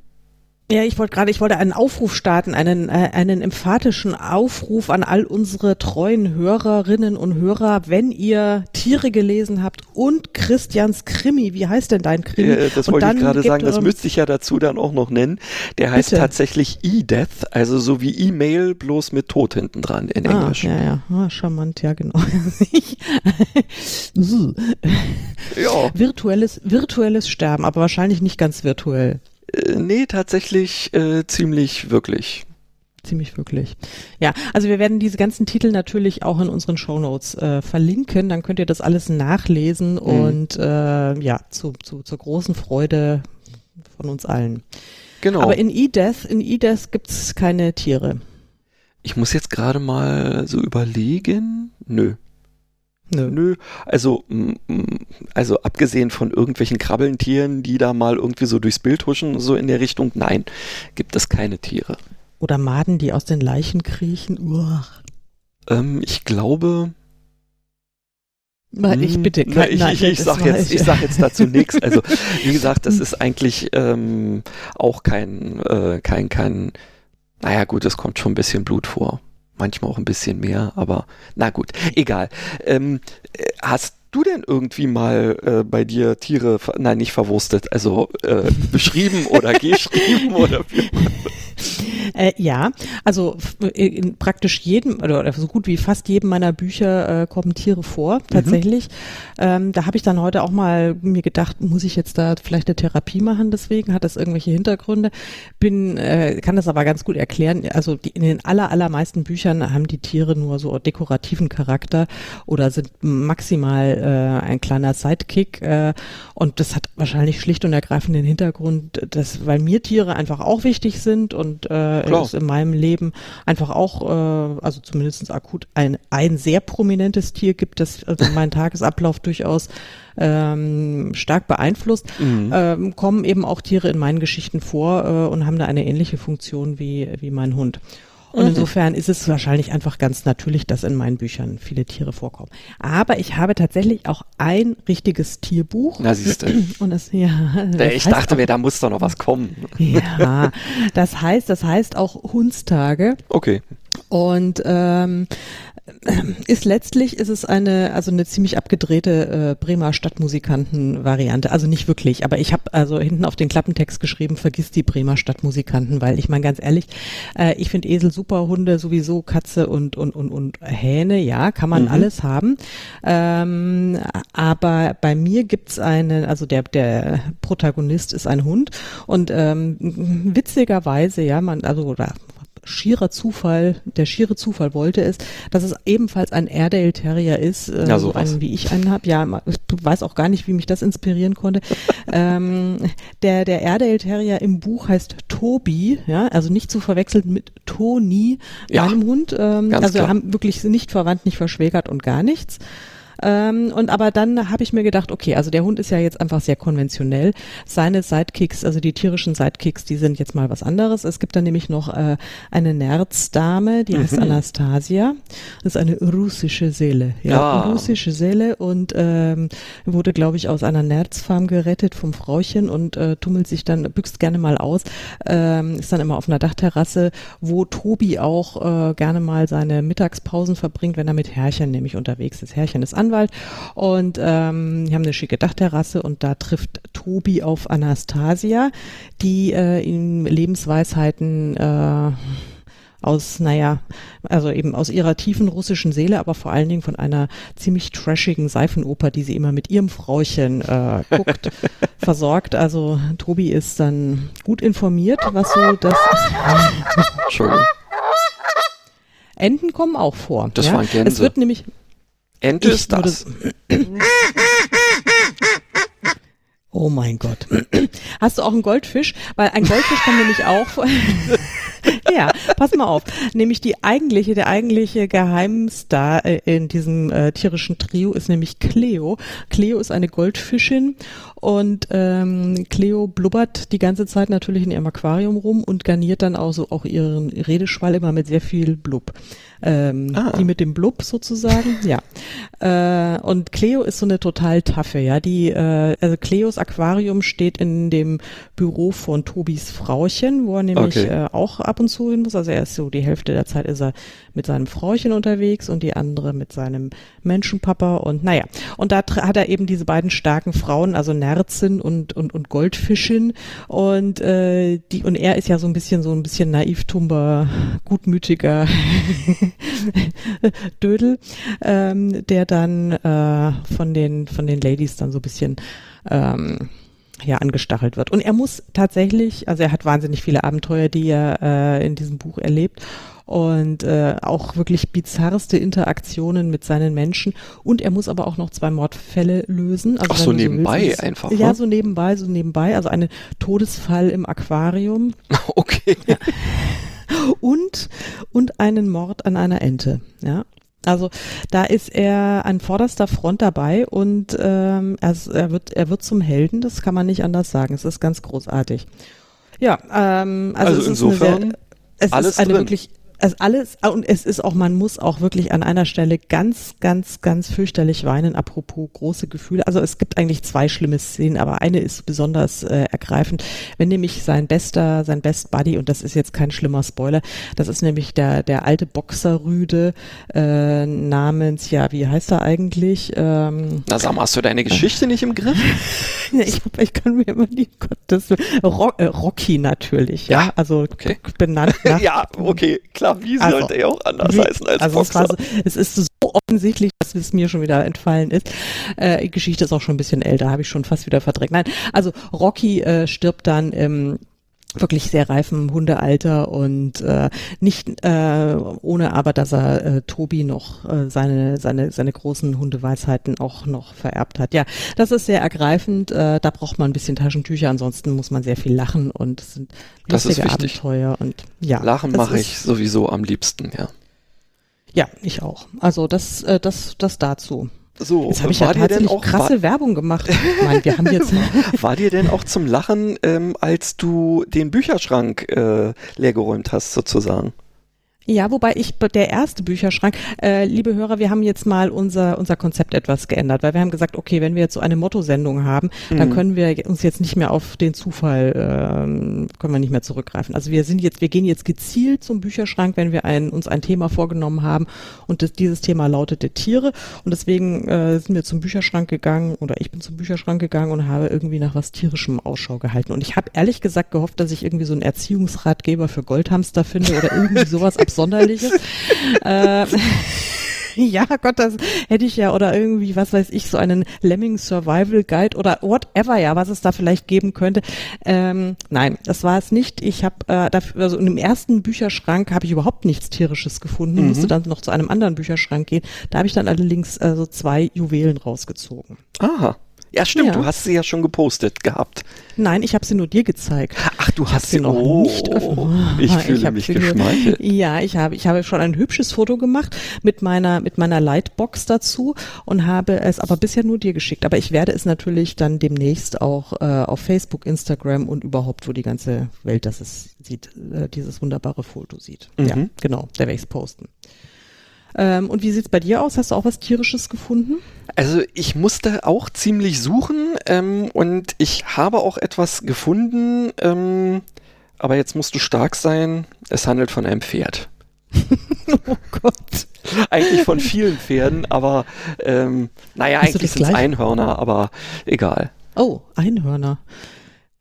Ja, ich wollte gerade, ich wollte einen Aufruf starten, einen, äh, einen emphatischen Aufruf an all unsere treuen Hörerinnen und Hörer, wenn ihr Tiere gelesen habt und Christians Krimi, wie heißt denn dein Krimi?
Äh, das wollte ich gerade sagen, das müsste ich ja dazu dann auch noch nennen. Der heißt Bitte. tatsächlich E-Death, also so wie E-Mail, bloß mit Tod hinten dran in ah, Englisch.
Ja, ja, ah, charmant, ja, genau. ja. Virtuelles, virtuelles Sterben, aber wahrscheinlich nicht ganz virtuell.
Äh, nee, tatsächlich äh, ziemlich wirklich.
ziemlich wirklich. Ja, also wir werden diese ganzen Titel natürlich auch in unseren Shownotes äh, verlinken, dann könnt ihr das alles nachlesen mhm. und äh, ja, zu, zu, zur großen Freude von uns allen. Genau. Aber in E-Death, in E-Death gibt's keine Tiere.
Ich muss jetzt gerade mal so überlegen. Nö. Nö. Nö. Also, also abgesehen von irgendwelchen Krabbeltieren, die da mal irgendwie so durchs Bild huschen, so in der Richtung, nein, gibt es keine Tiere.
Oder Maden, die aus den Leichen kriechen.
Ähm, ich glaube.
Ich hm, bitte,
kein, ich, ich, ich, sag jetzt, ich sag jetzt dazu nichts. Also wie gesagt, das ist eigentlich ähm, auch kein, äh, kein, kein. Naja, gut, es kommt schon ein bisschen Blut vor manchmal auch ein bisschen mehr, aber na gut, egal. Ähm, äh, hast du denn irgendwie mal äh, bei dir Tiere, nein, nicht verwurstet, also äh, beschrieben oder geschrieben oder wie?
Äh, ja, also in praktisch jedem oder so gut wie fast jedem meiner Bücher äh, kommen Tiere vor, mhm. tatsächlich. Mhm. Ähm, da habe ich dann heute auch mal mir gedacht, muss ich jetzt da vielleicht eine Therapie machen deswegen? Hat das irgendwelche Hintergründe? Bin, äh, kann das aber ganz gut erklären. Also die, in den aller, allermeisten Büchern haben die Tiere nur so dekorativen Charakter oder sind maximal äh, ein kleiner Sidekick. Äh, und das hat wahrscheinlich schlicht und ergreifend den Hintergrund, dass, weil mir Tiere einfach auch wichtig sind und äh, ist in meinem Leben einfach auch, äh, also zumindest akut, ein, ein sehr prominentes Tier gibt, das also meinen Tagesablauf durchaus ähm, stark beeinflusst, mhm. ähm, kommen eben auch Tiere in meinen Geschichten vor äh, und haben da eine ähnliche Funktion wie, wie mein Hund. Und mhm. insofern ist es wahrscheinlich einfach ganz natürlich, dass in meinen Büchern viele Tiere vorkommen. Aber ich habe tatsächlich auch ein richtiges Tierbuch.
Na, siehst du.
Und das, ja,
das ich dachte mir, da muss doch noch was kommen.
Ja, das heißt, das heißt auch Hundstage.
Okay.
Und ähm, ist letztlich ist es eine also eine ziemlich abgedrehte äh, Bremer Stadtmusikanten Variante also nicht wirklich aber ich habe also hinten auf den Klappentext geschrieben vergiss die Bremer Stadtmusikanten weil ich meine ganz ehrlich äh, ich finde Esel super Hunde sowieso Katze und und und und Hähne ja kann man mhm. alles haben ähm, aber bei mir gibt's einen also der der Protagonist ist ein Hund und ähm, witzigerweise ja man also oder schierer Zufall, der schiere Zufall wollte es, dass es ebenfalls ein Airedale Terrier ist, äh, ja, so einen wie ich einen habe. Ja, ich weiß auch gar nicht, wie mich das inspirieren konnte. ähm, der der Airedale Terrier im Buch heißt Toby, ja, also nicht zu verwechseln mit Tony, ja, meinem Hund. Ähm, also klar. haben wirklich nicht verwandt, nicht verschwägert und gar nichts. Ähm, und aber dann habe ich mir gedacht, okay, also der Hund ist ja jetzt einfach sehr konventionell. Seine Sidekicks, also die tierischen Sidekicks, die sind jetzt mal was anderes. Es gibt dann nämlich noch äh, eine Nerzdame, die heißt mhm. Anastasia. Das ist eine russische Seele. Ja, ja. russische Seele und ähm, wurde, glaube ich, aus einer Nerzfarm gerettet vom Frauchen und äh, tummelt sich dann, büchst gerne mal aus, ähm, ist dann immer auf einer Dachterrasse, wo Tobi auch äh, gerne mal seine Mittagspausen verbringt, wenn er mit Herrchen nämlich unterwegs ist. Herrchen ist an Anwalt und ähm, die haben eine schicke Dachterrasse und da trifft Tobi auf Anastasia, die äh, ihm Lebensweisheiten äh, aus, naja, also eben aus ihrer tiefen russischen Seele, aber vor allen Dingen von einer ziemlich trashigen Seifenoper, die sie immer mit ihrem Frauchen äh, guckt, versorgt. Also Tobi ist dann gut informiert, was so das. Entschuldigung. Enten kommen auch vor.
Das ja? waren Gänse.
Es wird nämlich,
Ente ist das.
Oh mein Gott. Hast du auch einen Goldfisch? Weil ein Goldfisch kann nämlich auch ja, pass mal auf. Nämlich die eigentliche, der eigentliche Geheimstar äh, in diesem äh, tierischen Trio ist nämlich Cleo. Cleo ist eine Goldfischin und ähm, Cleo blubbert die ganze Zeit natürlich in ihrem Aquarium rum und garniert dann auch so auch ihren Redeschwall immer mit sehr viel Blub. Ähm, ah. Die mit dem Blub sozusagen, ja. Äh, und Cleo ist so eine total taffe, ja. Die, äh, also Cleos Aquarium steht in dem Büro von Tobis Frauchen, wo er nämlich okay. äh, auch ab und zu hin muss. Also er ist so die Hälfte der Zeit ist er mit seinem Frauchen unterwegs und die andere mit seinem Menschenpapa und naja. Und da hat er eben diese beiden starken Frauen, also Nerzin und, und, und Goldfischin und äh, die und er ist ja so ein bisschen so ein bisschen naiv, tumber, gutmütiger Dödel, ähm, der dann äh, von den von den Ladies dann so ein bisschen ähm, ja angestachelt wird. Und er muss tatsächlich, also er hat wahnsinnig viele Abenteuer, die er äh, in diesem Buch erlebt und äh, auch wirklich bizarrste Interaktionen mit seinen Menschen. Und er muss aber auch noch zwei Mordfälle lösen.
Also Ach so nebenbei so willst, einfach.
Ja, ne? so nebenbei, so nebenbei. Also einen Todesfall im Aquarium.
Okay.
Ja. Und und einen Mord an einer Ente. Ja. Also da ist er an vorderster Front dabei und ähm, er, er, wird, er wird zum Helden, das kann man nicht anders sagen. Es ist ganz großartig. Ja, ähm, also,
also insofern sehr,
es alles ist eine drin. wirklich also alles, und es ist auch, man muss auch wirklich an einer Stelle ganz, ganz, ganz fürchterlich weinen, apropos große Gefühle. Also es gibt eigentlich zwei schlimme Szenen, aber eine ist besonders äh, ergreifend, wenn nämlich sein bester, sein Best Buddy, und das ist jetzt kein schlimmer Spoiler, das ist nämlich der, der alte Boxerrüde äh, namens, ja, wie heißt er eigentlich? Ähm,
Na sag mal, hast du deine Geschichte äh, nicht im Griff?
ich, ich kann mir immer die Gottes, Rock, äh, Rocky natürlich, ja, ja also
okay.
benannt.
Ja, okay, klar wie also, sollte er auch anders wie, heißen als also Boxer?
Es, so, es, ist so offensichtlich, dass es mir schon wieder entfallen ist. Äh, die Geschichte ist auch schon ein bisschen älter, habe ich schon fast wieder verdrängt. Nein, also Rocky äh, stirbt dann im wirklich sehr reifen Hundealter und äh, nicht äh, ohne aber, dass er äh, Tobi noch äh, seine seine seine großen Hundeweisheiten auch noch vererbt hat. Ja, das ist sehr ergreifend. Äh, da braucht man ein bisschen Taschentücher, ansonsten muss man sehr viel lachen und es sind lustige Abenteuer und ja.
Lachen mache ich sowieso am liebsten, ja.
Ja, ich auch. Also das äh, das das dazu.
So,
jetzt habe ich ja tatsächlich auch, krasse war, Werbung gemacht. Nein, wir haben jetzt
war dir denn auch zum Lachen, ähm, als du den Bücherschrank äh, leergeräumt hast, sozusagen?
Ja, wobei ich der erste Bücherschrank, äh, liebe Hörer, wir haben jetzt mal unser unser Konzept etwas geändert, weil wir haben gesagt, okay, wenn wir jetzt so eine Motto-Sendung haben, mhm. dann können wir uns jetzt nicht mehr auf den Zufall ähm, können wir nicht mehr zurückgreifen. Also wir sind jetzt, wir gehen jetzt gezielt zum Bücherschrank, wenn wir ein, uns ein Thema vorgenommen haben und das, dieses Thema lautete Tiere und deswegen äh, sind wir zum Bücherschrank gegangen oder ich bin zum Bücherschrank gegangen und habe irgendwie nach was tierischem Ausschau gehalten und ich habe ehrlich gesagt gehofft, dass ich irgendwie so einen Erziehungsratgeber für Goldhamster finde oder irgendwie sowas Sonderliches. äh, ja, Gott, das hätte ich ja oder irgendwie, was weiß ich, so einen Lemming Survival Guide oder whatever, ja, was es da vielleicht geben könnte. Ähm, nein, das war es nicht. Ich habe äh, dafür, also in dem ersten Bücherschrank habe ich überhaupt nichts tierisches gefunden. Mhm. Musste dann noch zu einem anderen Bücherschrank gehen. Da habe ich dann allerdings äh, so zwei Juwelen rausgezogen.
Aha. Ja, stimmt, ja. du hast sie ja schon gepostet gehabt.
Nein, ich habe sie nur dir gezeigt.
Ach, du
ich
hast
sie noch
oh,
nicht öffnen.
Ich fühle ich mich geschmeichelt.
Ja, ich habe ich habe schon ein hübsches Foto gemacht mit meiner mit meiner Lightbox dazu und habe es aber bisher nur dir geschickt, aber ich werde es natürlich dann demnächst auch äh, auf Facebook, Instagram und überhaupt wo die ganze Welt das es sieht, äh, dieses wunderbare Foto sieht. Mhm. Ja, genau, da werde ich es posten. Ähm, und wie sieht's bei dir aus? Hast du auch was tierisches gefunden?
Also ich musste auch ziemlich suchen ähm, und ich habe auch etwas gefunden, ähm, aber jetzt musst du stark sein. Es handelt von einem Pferd.
oh Gott.
Eigentlich von vielen Pferden, aber ähm, naja, Hast eigentlich sind es Einhörner, aber egal.
Oh, Einhörner.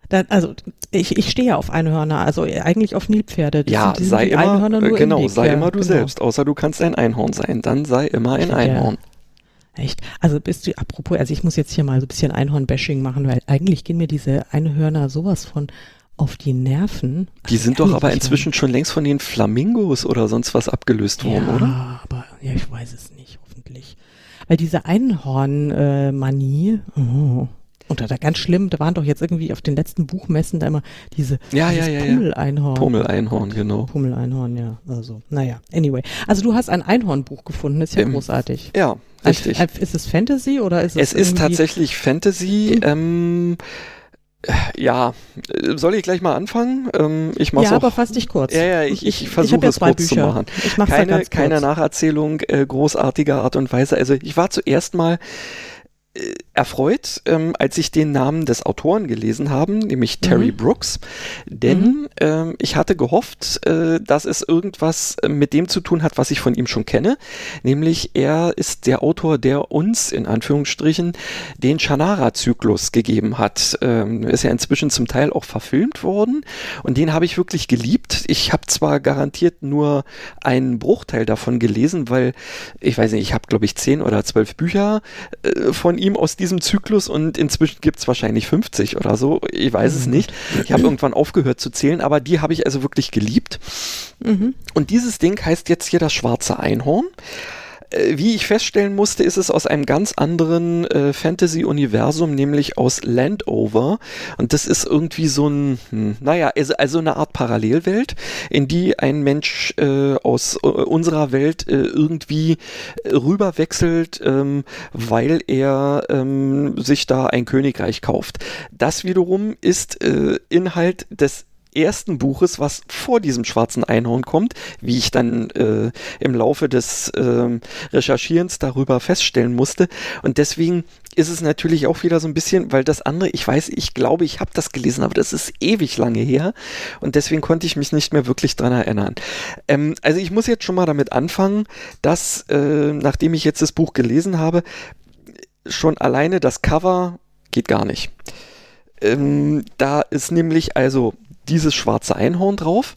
Da, also ich, ich stehe ja auf Einhörner, also eigentlich auf Nilpferde.
Die ja, sind, sei immer, genau, sei immer du genau. selbst, außer du kannst ein Einhorn sein, dann sei immer ein Einhorn. Ja.
Echt? Also bist du, apropos, also ich muss jetzt hier mal so ein bisschen Einhorn-Bashing machen, weil eigentlich gehen mir diese Einhörner sowas von auf die Nerven.
Die sind doch aber inzwischen schon längst von den Flamingos oder sonst was abgelöst worden,
ja,
oder?
Ja, aber ja, ich weiß es nicht, hoffentlich. Weil diese Einhorn-Manie, äh, oh, und da ganz schlimm, da waren doch jetzt irgendwie auf den letzten Buchmessen da immer diese
ja, ja, ja,
Pummel-Einhorn.
Pummel-Einhorn, genau.
Pummel-Einhorn, ja. Also, naja, anyway. Also du hast ein Einhornbuch gefunden, ist ja ähm, großartig.
Ja, richtig.
Also, ist es Fantasy oder ist
es Es ist tatsächlich Fantasy. Hm. Ähm, ja, soll ich gleich mal anfangen? Ähm, ich mach's
ja,
auch,
aber fass dich kurz.
Ja, ja, ich, ich, ich versuche es kurz Bücher. zu machen.
Ich mach's
keine,
ganz
kurz. keine Nacherzählung äh, großartiger Art und Weise. Also ich war zuerst mal äh, erfreut, ähm, als ich den Namen des Autoren gelesen habe, nämlich Terry mhm. Brooks, denn mhm. ähm, ich hatte gehofft, äh, dass es irgendwas äh, mit dem zu tun hat, was ich von ihm schon kenne, nämlich er ist der Autor, der uns in Anführungsstrichen den Shannara-Zyklus gegeben hat. Ähm, ist ja inzwischen zum Teil auch verfilmt worden und den habe ich wirklich geliebt. Ich habe zwar garantiert nur einen Bruchteil davon gelesen, weil ich weiß nicht, ich habe glaube ich zehn oder zwölf Bücher äh, von ihm ihm aus diesem Zyklus und inzwischen gibt es wahrscheinlich 50 oder so. Ich weiß es mhm. nicht. Ich habe irgendwann aufgehört zu zählen, aber die habe ich also wirklich geliebt. Mhm. Und dieses Ding heißt jetzt hier das schwarze Einhorn. Äh, wie ich feststellen musste, ist es aus einem ganz anderen äh, Fantasy-Universum, nämlich aus Landover. Und das ist irgendwie so ein, hm, naja, also, also eine Art Parallelwelt, in die ein Mensch äh, aus äh, unserer Welt äh, irgendwie rüberwechselt, ähm, weil er ähm, sich da ein Königreich kauft. Das wiederum ist äh, Inhalt des ersten Buches, was vor diesem schwarzen Einhorn kommt, wie ich dann äh, im Laufe des äh, Recherchierens darüber feststellen musste. Und deswegen ist es natürlich auch wieder so ein bisschen, weil das andere, ich weiß, ich glaube, ich habe das gelesen, aber das ist ewig lange her und deswegen konnte ich mich nicht mehr wirklich dran erinnern. Ähm, also ich muss jetzt schon mal damit anfangen, dass, äh, nachdem ich jetzt das Buch gelesen habe, schon alleine das Cover geht gar nicht. Ähm, da ist nämlich also dieses schwarze Einhorn drauf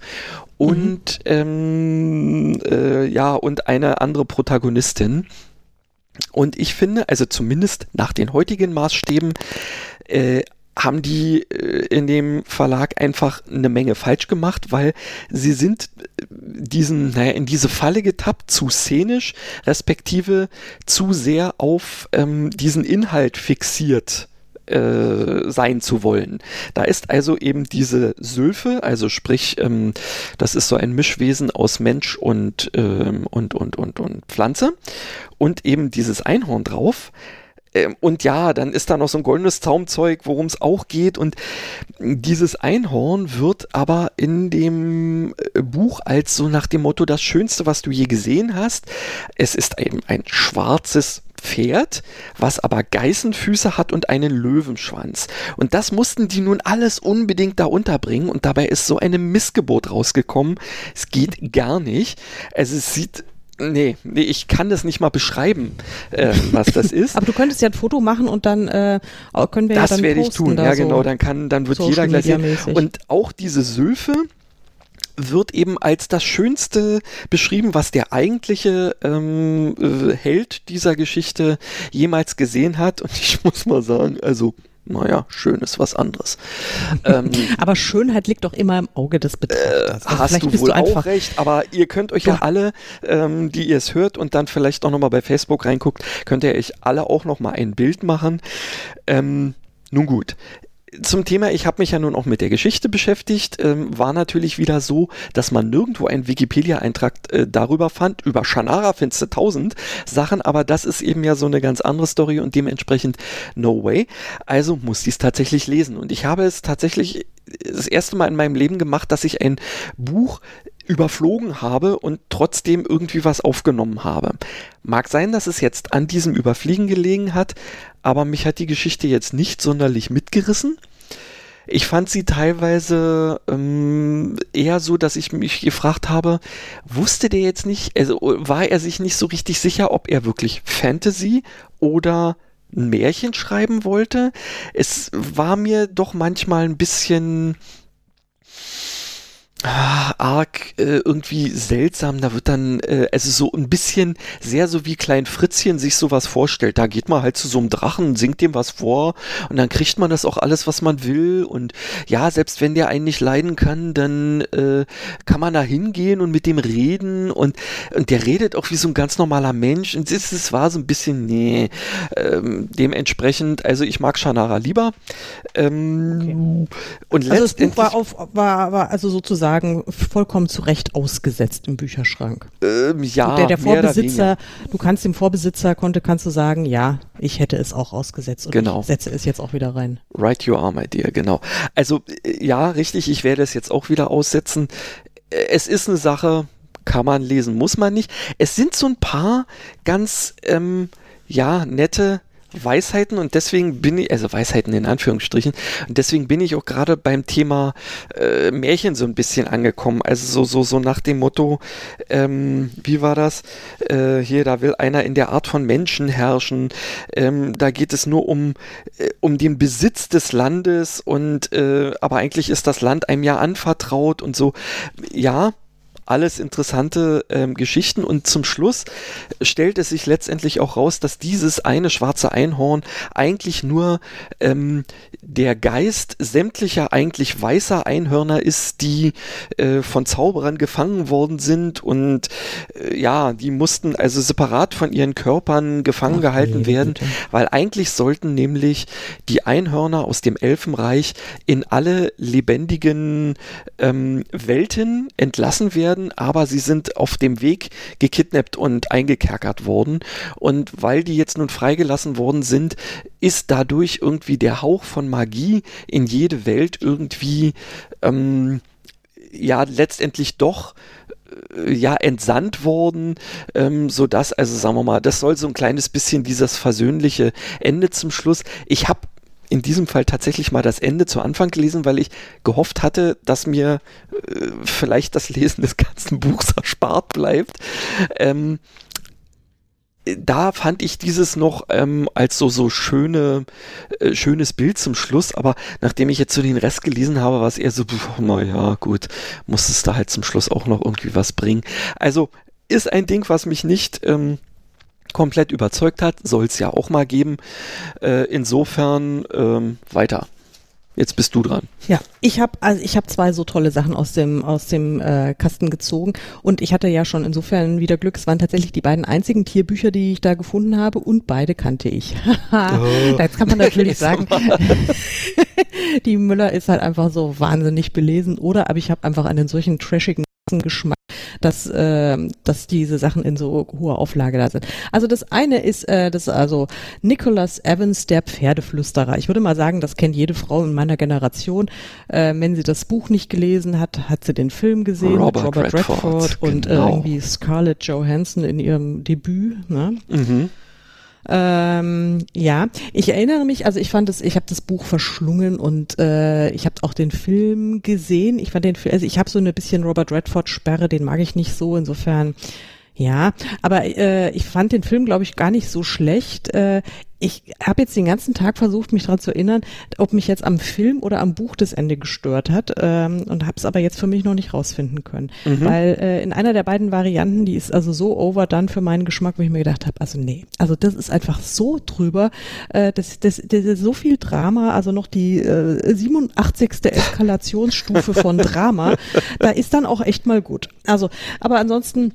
und mhm. ähm, äh, ja und eine andere Protagonistin. Und ich finde, also zumindest nach den heutigen Maßstäben, äh, haben die äh, in dem Verlag einfach eine Menge falsch gemacht, weil sie sind äh, diesen, naja, in diese Falle getappt, zu szenisch, respektive zu sehr auf ähm, diesen Inhalt fixiert äh, sein zu wollen. Da ist also eben diese Sylphe, also sprich, ähm, das ist so ein Mischwesen aus Mensch und, ähm, und, und, und, und Pflanze und eben dieses Einhorn drauf. Ähm, und ja, dann ist da noch so ein goldenes Zaumzeug, worum es auch geht. Und dieses Einhorn wird aber in dem äh, Buch als so nach dem Motto das Schönste, was du je gesehen hast. Es ist eben ein schwarzes Pferd, was aber Geißenfüße hat und einen Löwenschwanz. Und das mussten die nun alles unbedingt da unterbringen und dabei ist so eine Missgeburt rausgekommen. Es geht gar nicht. Also es sieht Nee, nee, ich kann das nicht mal beschreiben, äh, was das ist.
Aber du könntest ja ein Foto machen und dann äh, können wir
das
ja dann
werde ich tun, ja
so
genau, dann kann, dann wird jeder gleich sehen. Und auch diese Sylphe wird eben als das Schönste beschrieben, was der eigentliche ähm, äh, Held dieser Geschichte jemals gesehen hat. Und ich muss mal sagen, also naja, schön ist was anderes.
ähm, aber Schönheit liegt doch immer im Auge des Betrachters.
Also hast du wohl du auch recht, aber ihr könnt euch ja, ja alle, ähm, die ihr es hört und dann vielleicht auch nochmal bei Facebook reinguckt, könnt ihr euch alle auch nochmal ein Bild machen. Ähm, nun gut, zum Thema, ich habe mich ja nun auch mit der Geschichte beschäftigt, ähm, war natürlich wieder so, dass man nirgendwo einen Wikipedia-Eintrag äh, darüber fand. Über Shannara findest du tausend Sachen, aber das ist eben ja so eine ganz andere Story und dementsprechend no way. Also muss ich es tatsächlich lesen. Und ich habe es tatsächlich das erste Mal in meinem Leben gemacht, dass ich ein Buch überflogen habe und trotzdem irgendwie was aufgenommen habe. Mag sein, dass es jetzt an diesem Überfliegen gelegen hat, aber mich hat die Geschichte jetzt nicht sonderlich mitgerissen. Ich fand sie teilweise ähm, eher so, dass ich mich gefragt habe, wusste der jetzt nicht, also war er sich nicht so richtig sicher, ob er wirklich Fantasy oder ein Märchen schreiben wollte. Es war mir doch manchmal ein bisschen ah, arg äh, irgendwie seltsam. Da wird dann, äh, also so ein bisschen sehr so wie Klein Fritzchen sich sowas vorstellt. Da geht man halt zu so einem Drachen, singt dem was vor und dann kriegt man das auch alles, was man will. Und ja, selbst wenn der einen nicht leiden kann, dann äh, kann man da hingehen und mit dem reden und, und der redet auch wie so ein ganz normaler Mensch. Und es, es war so ein bisschen, nee, ähm, dementsprechend, also ich mag Shannara lieber. Ähm,
okay. Und also das Buch war auf, war, war also sozusagen sagen, vollkommen zu Recht ausgesetzt im Bücherschrank.
Ähm, ja,
der, der Vorbesitzer, du kannst dem Vorbesitzer konnte, kannst du sagen, ja, ich hätte es auch ausgesetzt und
genau.
ich setze es jetzt auch wieder rein.
Right you are, my dear, genau. Also äh, ja, richtig, ich werde es jetzt auch wieder aussetzen. Äh, es ist eine Sache, kann man lesen, muss man nicht. Es sind so ein paar ganz, ähm, ja, nette Weisheiten und deswegen bin ich, also Weisheiten in Anführungsstrichen, und deswegen bin ich auch gerade beim Thema äh, Märchen so ein bisschen angekommen. Also so, so, so nach dem Motto, ähm, wie war das? Äh, hier, da will einer in der Art von Menschen herrschen. Ähm, da geht es nur um, äh, um den Besitz des Landes und äh, aber eigentlich ist das Land einem ja anvertraut und so. Ja, alles interessante ähm, Geschichten und zum Schluss stellt es sich letztendlich auch raus, dass dieses eine schwarze Einhorn eigentlich nur ähm, der Geist sämtlicher eigentlich weißer Einhörner ist, die äh, von Zauberern gefangen worden sind und äh, ja, die mussten also separat von ihren Körpern gefangen Ach, gehalten nee, werden, bitte. weil eigentlich sollten nämlich die Einhörner aus dem Elfenreich in alle lebendigen ähm, Welten entlassen werden, aber sie sind auf dem Weg gekidnappt und eingekerkert worden. Und weil die jetzt nun freigelassen worden sind, ist dadurch irgendwie der Hauch von Magie in jede Welt irgendwie ähm, ja letztendlich doch äh, ja entsandt worden, ähm, so dass also sagen wir mal, das soll so ein kleines bisschen dieses versöhnliche Ende zum Schluss. Ich habe in diesem Fall tatsächlich mal das Ende zu Anfang gelesen, weil ich gehofft hatte, dass mir äh, vielleicht das Lesen des ganzen Buchs erspart bleibt. Ähm, da fand ich dieses noch ähm, als so so schöne äh, schönes Bild zum Schluss, aber nachdem ich jetzt so den Rest gelesen habe, war es eher so, naja, gut, muss es da halt zum Schluss auch noch irgendwie was bringen. Also ist ein Ding, was mich nicht ähm, komplett überzeugt hat, soll es ja auch mal geben. Äh, insofern ähm, weiter. Jetzt bist du dran.
Ja, ich habe also ich habe zwei so tolle Sachen aus dem aus dem äh, Kasten gezogen und ich hatte ja schon insofern wieder Glück. Es waren tatsächlich die beiden einzigen Tierbücher, die ich da gefunden habe und beide kannte ich. oh. Jetzt kann man natürlich sagen, die Müller ist halt einfach so wahnsinnig belesen oder aber ich habe einfach einen solchen trashigen Geschmack, dass, äh, dass diese Sachen in so hoher Auflage da sind. Also das eine ist, äh, das ist also Nicholas Evans, der Pferdeflüsterer. Ich würde mal sagen, das kennt jede Frau in meiner Generation. Äh, wenn sie das Buch nicht gelesen hat, hat sie den Film gesehen
Robert, Robert Redford, Redford
und äh, genau. äh, irgendwie Scarlett Johansson in ihrem Debüt. Ne? Mhm. Ähm, ja, ich erinnere mich, also ich fand es, ich habe das Buch verschlungen und äh, ich habe auch den Film gesehen. Ich fand den, also ich habe so eine bisschen Robert Redford Sperre, den mag ich nicht so. Insofern ja, aber äh, ich fand den Film, glaube ich, gar nicht so schlecht. Äh, ich habe jetzt den ganzen Tag versucht, mich daran zu erinnern, ob mich jetzt am Film oder am Buch das Ende gestört hat ähm, und habe es aber jetzt für mich noch nicht rausfinden können. Mhm. Weil äh, in einer der beiden Varianten, die ist also so overdone für meinen Geschmack, wo ich mir gedacht habe, also nee, also das ist einfach so drüber, äh, das, das, das ist so viel Drama, also noch die äh, 87. Eskalationsstufe von Drama, da ist dann auch echt mal gut. Also, aber ansonsten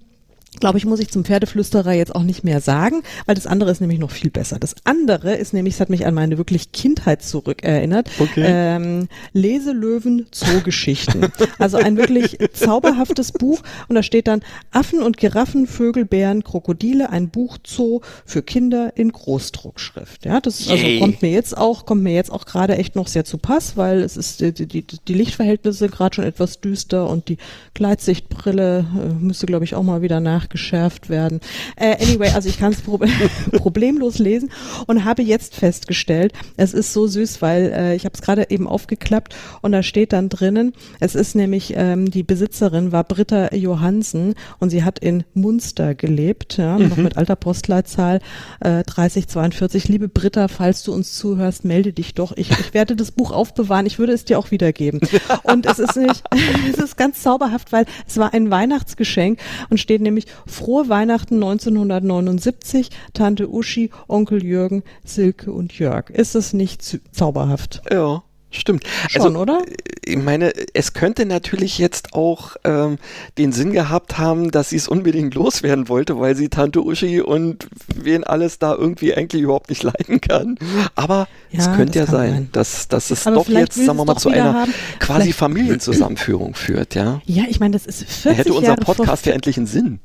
glaube ich, muss ich zum Pferdeflüsterer jetzt auch nicht mehr sagen, weil das andere ist nämlich noch viel besser. Das andere ist nämlich, es hat mich an meine wirklich Kindheit zurückerinnert. Okay. Ähm, Leselöwen Zoogeschichten. also ein wirklich zauberhaftes Buch und da steht dann Affen und Giraffen, Vögel, Bären, Krokodile, ein Buch Zoo für Kinder in Großdruckschrift. Ja, das also kommt mir jetzt auch, kommt mir jetzt auch gerade echt noch sehr zu Pass, weil es ist, die, die, die Lichtverhältnisse sind gerade schon etwas düster und die Gleitsichtbrille äh, müsste, glaube ich, auch mal wieder nach nachgeschärft werden. Äh, anyway, also ich kann es prob problemlos lesen und habe jetzt festgestellt, es ist so süß, weil äh, ich habe es gerade eben aufgeklappt und da steht dann drinnen, es ist nämlich ähm, die Besitzerin war Britta Johansen und sie hat in Munster gelebt, ja, mhm. noch mit alter Postleitzahl äh, 3042. Liebe Britta, falls du uns zuhörst, melde dich doch. Ich, ich werde das Buch aufbewahren. Ich würde es dir auch wiedergeben. Und es ist nicht, es ist ganz zauberhaft, weil es war ein Weihnachtsgeschenk und steht nämlich Frohe Weihnachten 1979, Tante Uschi, Onkel Jürgen, Silke und Jörg. Ist das nicht zauberhaft?
Ja. Stimmt.
Schon, also, oder?
Äh, ich meine, es könnte natürlich jetzt auch ähm, den Sinn gehabt haben, dass sie es unbedingt loswerden wollte, weil sie Tante Uschi und wen alles da irgendwie eigentlich überhaupt nicht leiden kann. Aber ja, es könnte ja sein, sein, dass, dass es Aber doch jetzt, sagen wir mal, zu einer haben. quasi vielleicht Familienzusammenführung führt, ja?
Ja, ich meine, das ist 40
Da hätte unser Podcast ja endlich einen Sinn.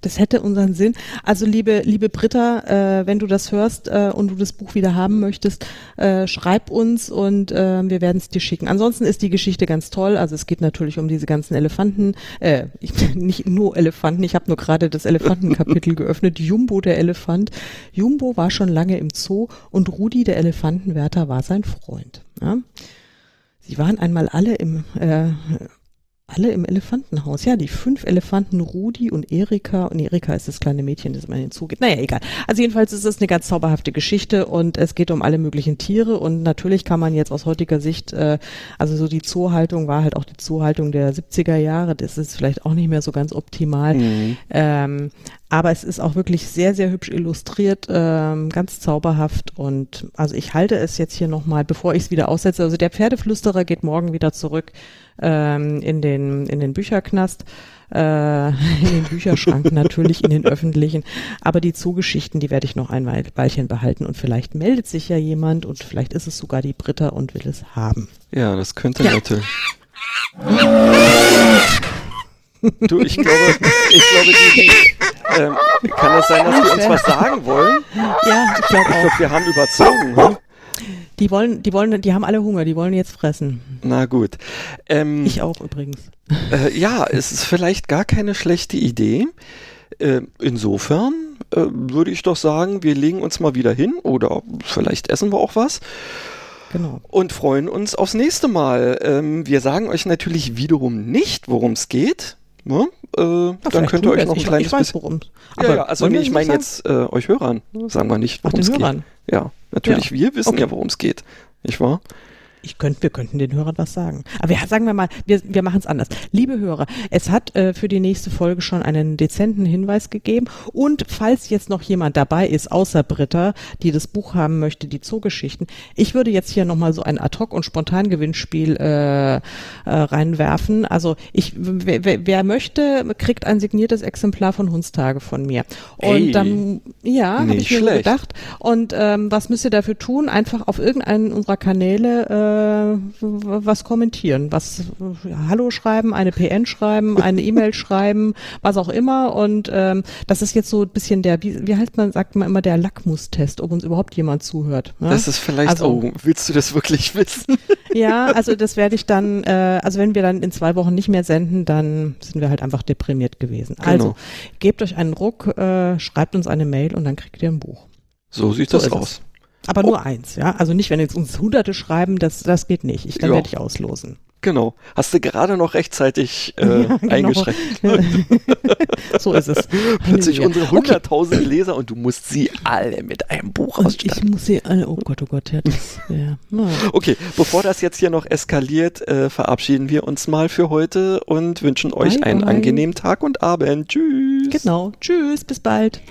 Das hätte unseren Sinn. Also liebe, liebe Britta, äh, wenn du das hörst äh, und du das Buch wieder haben möchtest, äh, schreib uns und äh, wir werden es dir schicken. Ansonsten ist die Geschichte ganz toll. Also es geht natürlich um diese ganzen Elefanten, äh, ich, nicht nur Elefanten, ich habe nur gerade das Elefantenkapitel geöffnet. Jumbo der Elefant. Jumbo war schon lange im Zoo und Rudi der Elefantenwärter war sein Freund. Ja? Sie waren einmal alle im äh, alle im Elefantenhaus. Ja, die fünf Elefanten Rudi und Erika. Und Erika ist das kleine Mädchen, das immer hinzugeht. Naja, egal. Also jedenfalls ist es eine ganz zauberhafte Geschichte und es geht um alle möglichen Tiere. Und natürlich kann man jetzt aus heutiger Sicht, äh, also so die Zoohaltung war halt auch die Zoohaltung der 70er Jahre. Das ist vielleicht auch nicht mehr so ganz optimal. Mhm. Ähm, aber es ist auch wirklich sehr, sehr hübsch illustriert, ähm, ganz zauberhaft. Und also ich halte es jetzt hier nochmal, bevor ich es wieder aussetze. Also der Pferdeflüsterer geht morgen wieder zurück ähm, in, den, in den Bücherknast. Äh, in den Bücherschrank natürlich, in den öffentlichen. Aber die Zugeschichten, die werde ich noch ein Weilchen behalten und vielleicht meldet sich ja jemand und vielleicht ist es sogar die Britta und will es haben.
Ja, das könnte ja. natürlich. Du, ich glaube, ich glaube, die, ähm, kann es sein, dass die uns was sagen wollen?
Ja, ich glaube auch. Ich glaube,
wir haben überzogen. Hm?
Die wollen, die wollen, die haben alle Hunger, die wollen jetzt fressen.
Na gut.
Ähm, ich auch übrigens.
Äh, ja, es ist vielleicht gar keine schlechte Idee. Äh, insofern äh, würde ich doch sagen, wir legen uns mal wieder hin oder vielleicht essen wir auch was.
Genau.
Und freuen uns aufs nächste Mal. Ähm, wir sagen euch natürlich wiederum nicht, worum es geht. Ne? Äh, dann könnt ihr euch noch ein kleines
ich weiß.
Aber ja, ja, also nee, ich meine jetzt äh, euch Hörern, sagen wir nicht, worum es geht. Hörern. Ja, natürlich, ja. wir wissen okay. ja, worum es geht. Nicht wahr?
Ich könnte, wir könnten den Hörern was sagen. Aber ja, sagen wir mal, wir, wir machen es anders. Liebe Hörer, es hat äh, für die nächste Folge schon einen dezenten Hinweis gegeben. Und falls jetzt noch jemand dabei ist, außer Britta, die das Buch haben möchte, die Zoogeschichten, ich würde jetzt hier nochmal so ein Ad-Hoc- und Spontangewinnspiel äh, äh, reinwerfen. Also ich, wer, wer möchte, kriegt ein signiertes Exemplar von Hundstage von mir. Und Ey, dann, ja, habe ich mir so gedacht. Und ähm, was müsst ihr dafür tun? Einfach auf irgendeinen unserer Kanäle äh, was kommentieren, was ja, Hallo schreiben, eine PN schreiben, eine E-Mail schreiben, was auch immer. Und ähm, das ist jetzt so ein bisschen der, wie, wie heißt man, sagt man immer der Lackmustest, ob uns überhaupt jemand zuhört.
Ne? Das ist vielleicht, also, oh, willst du das wirklich wissen?
ja, also das werde ich dann, äh, also wenn wir dann in zwei Wochen nicht mehr senden, dann sind wir halt einfach deprimiert gewesen. Genau. Also gebt euch einen Ruck, äh, schreibt uns eine Mail und dann kriegt ihr ein Buch.
So sieht so das aus. Es.
Aber oh. nur eins, ja. Also nicht, wenn jetzt uns Hunderte schreiben, das, das geht nicht. Ich, dann ja. werde ich auslosen.
Genau. Hast du gerade noch rechtzeitig äh, ja, genau. eingeschränkt.
so ist es.
Plötzlich unsere 100.000 Leser und du musst sie alle mit einem Buch ausstatten.
Ich muss sie alle, oh Gott, oh Gott, ja, das,
ja. Okay, bevor das jetzt hier noch eskaliert, äh, verabschieden wir uns mal für heute und wünschen euch bye, einen bye. angenehmen Tag und Abend. Tschüss.
Genau. Tschüss, bis bald.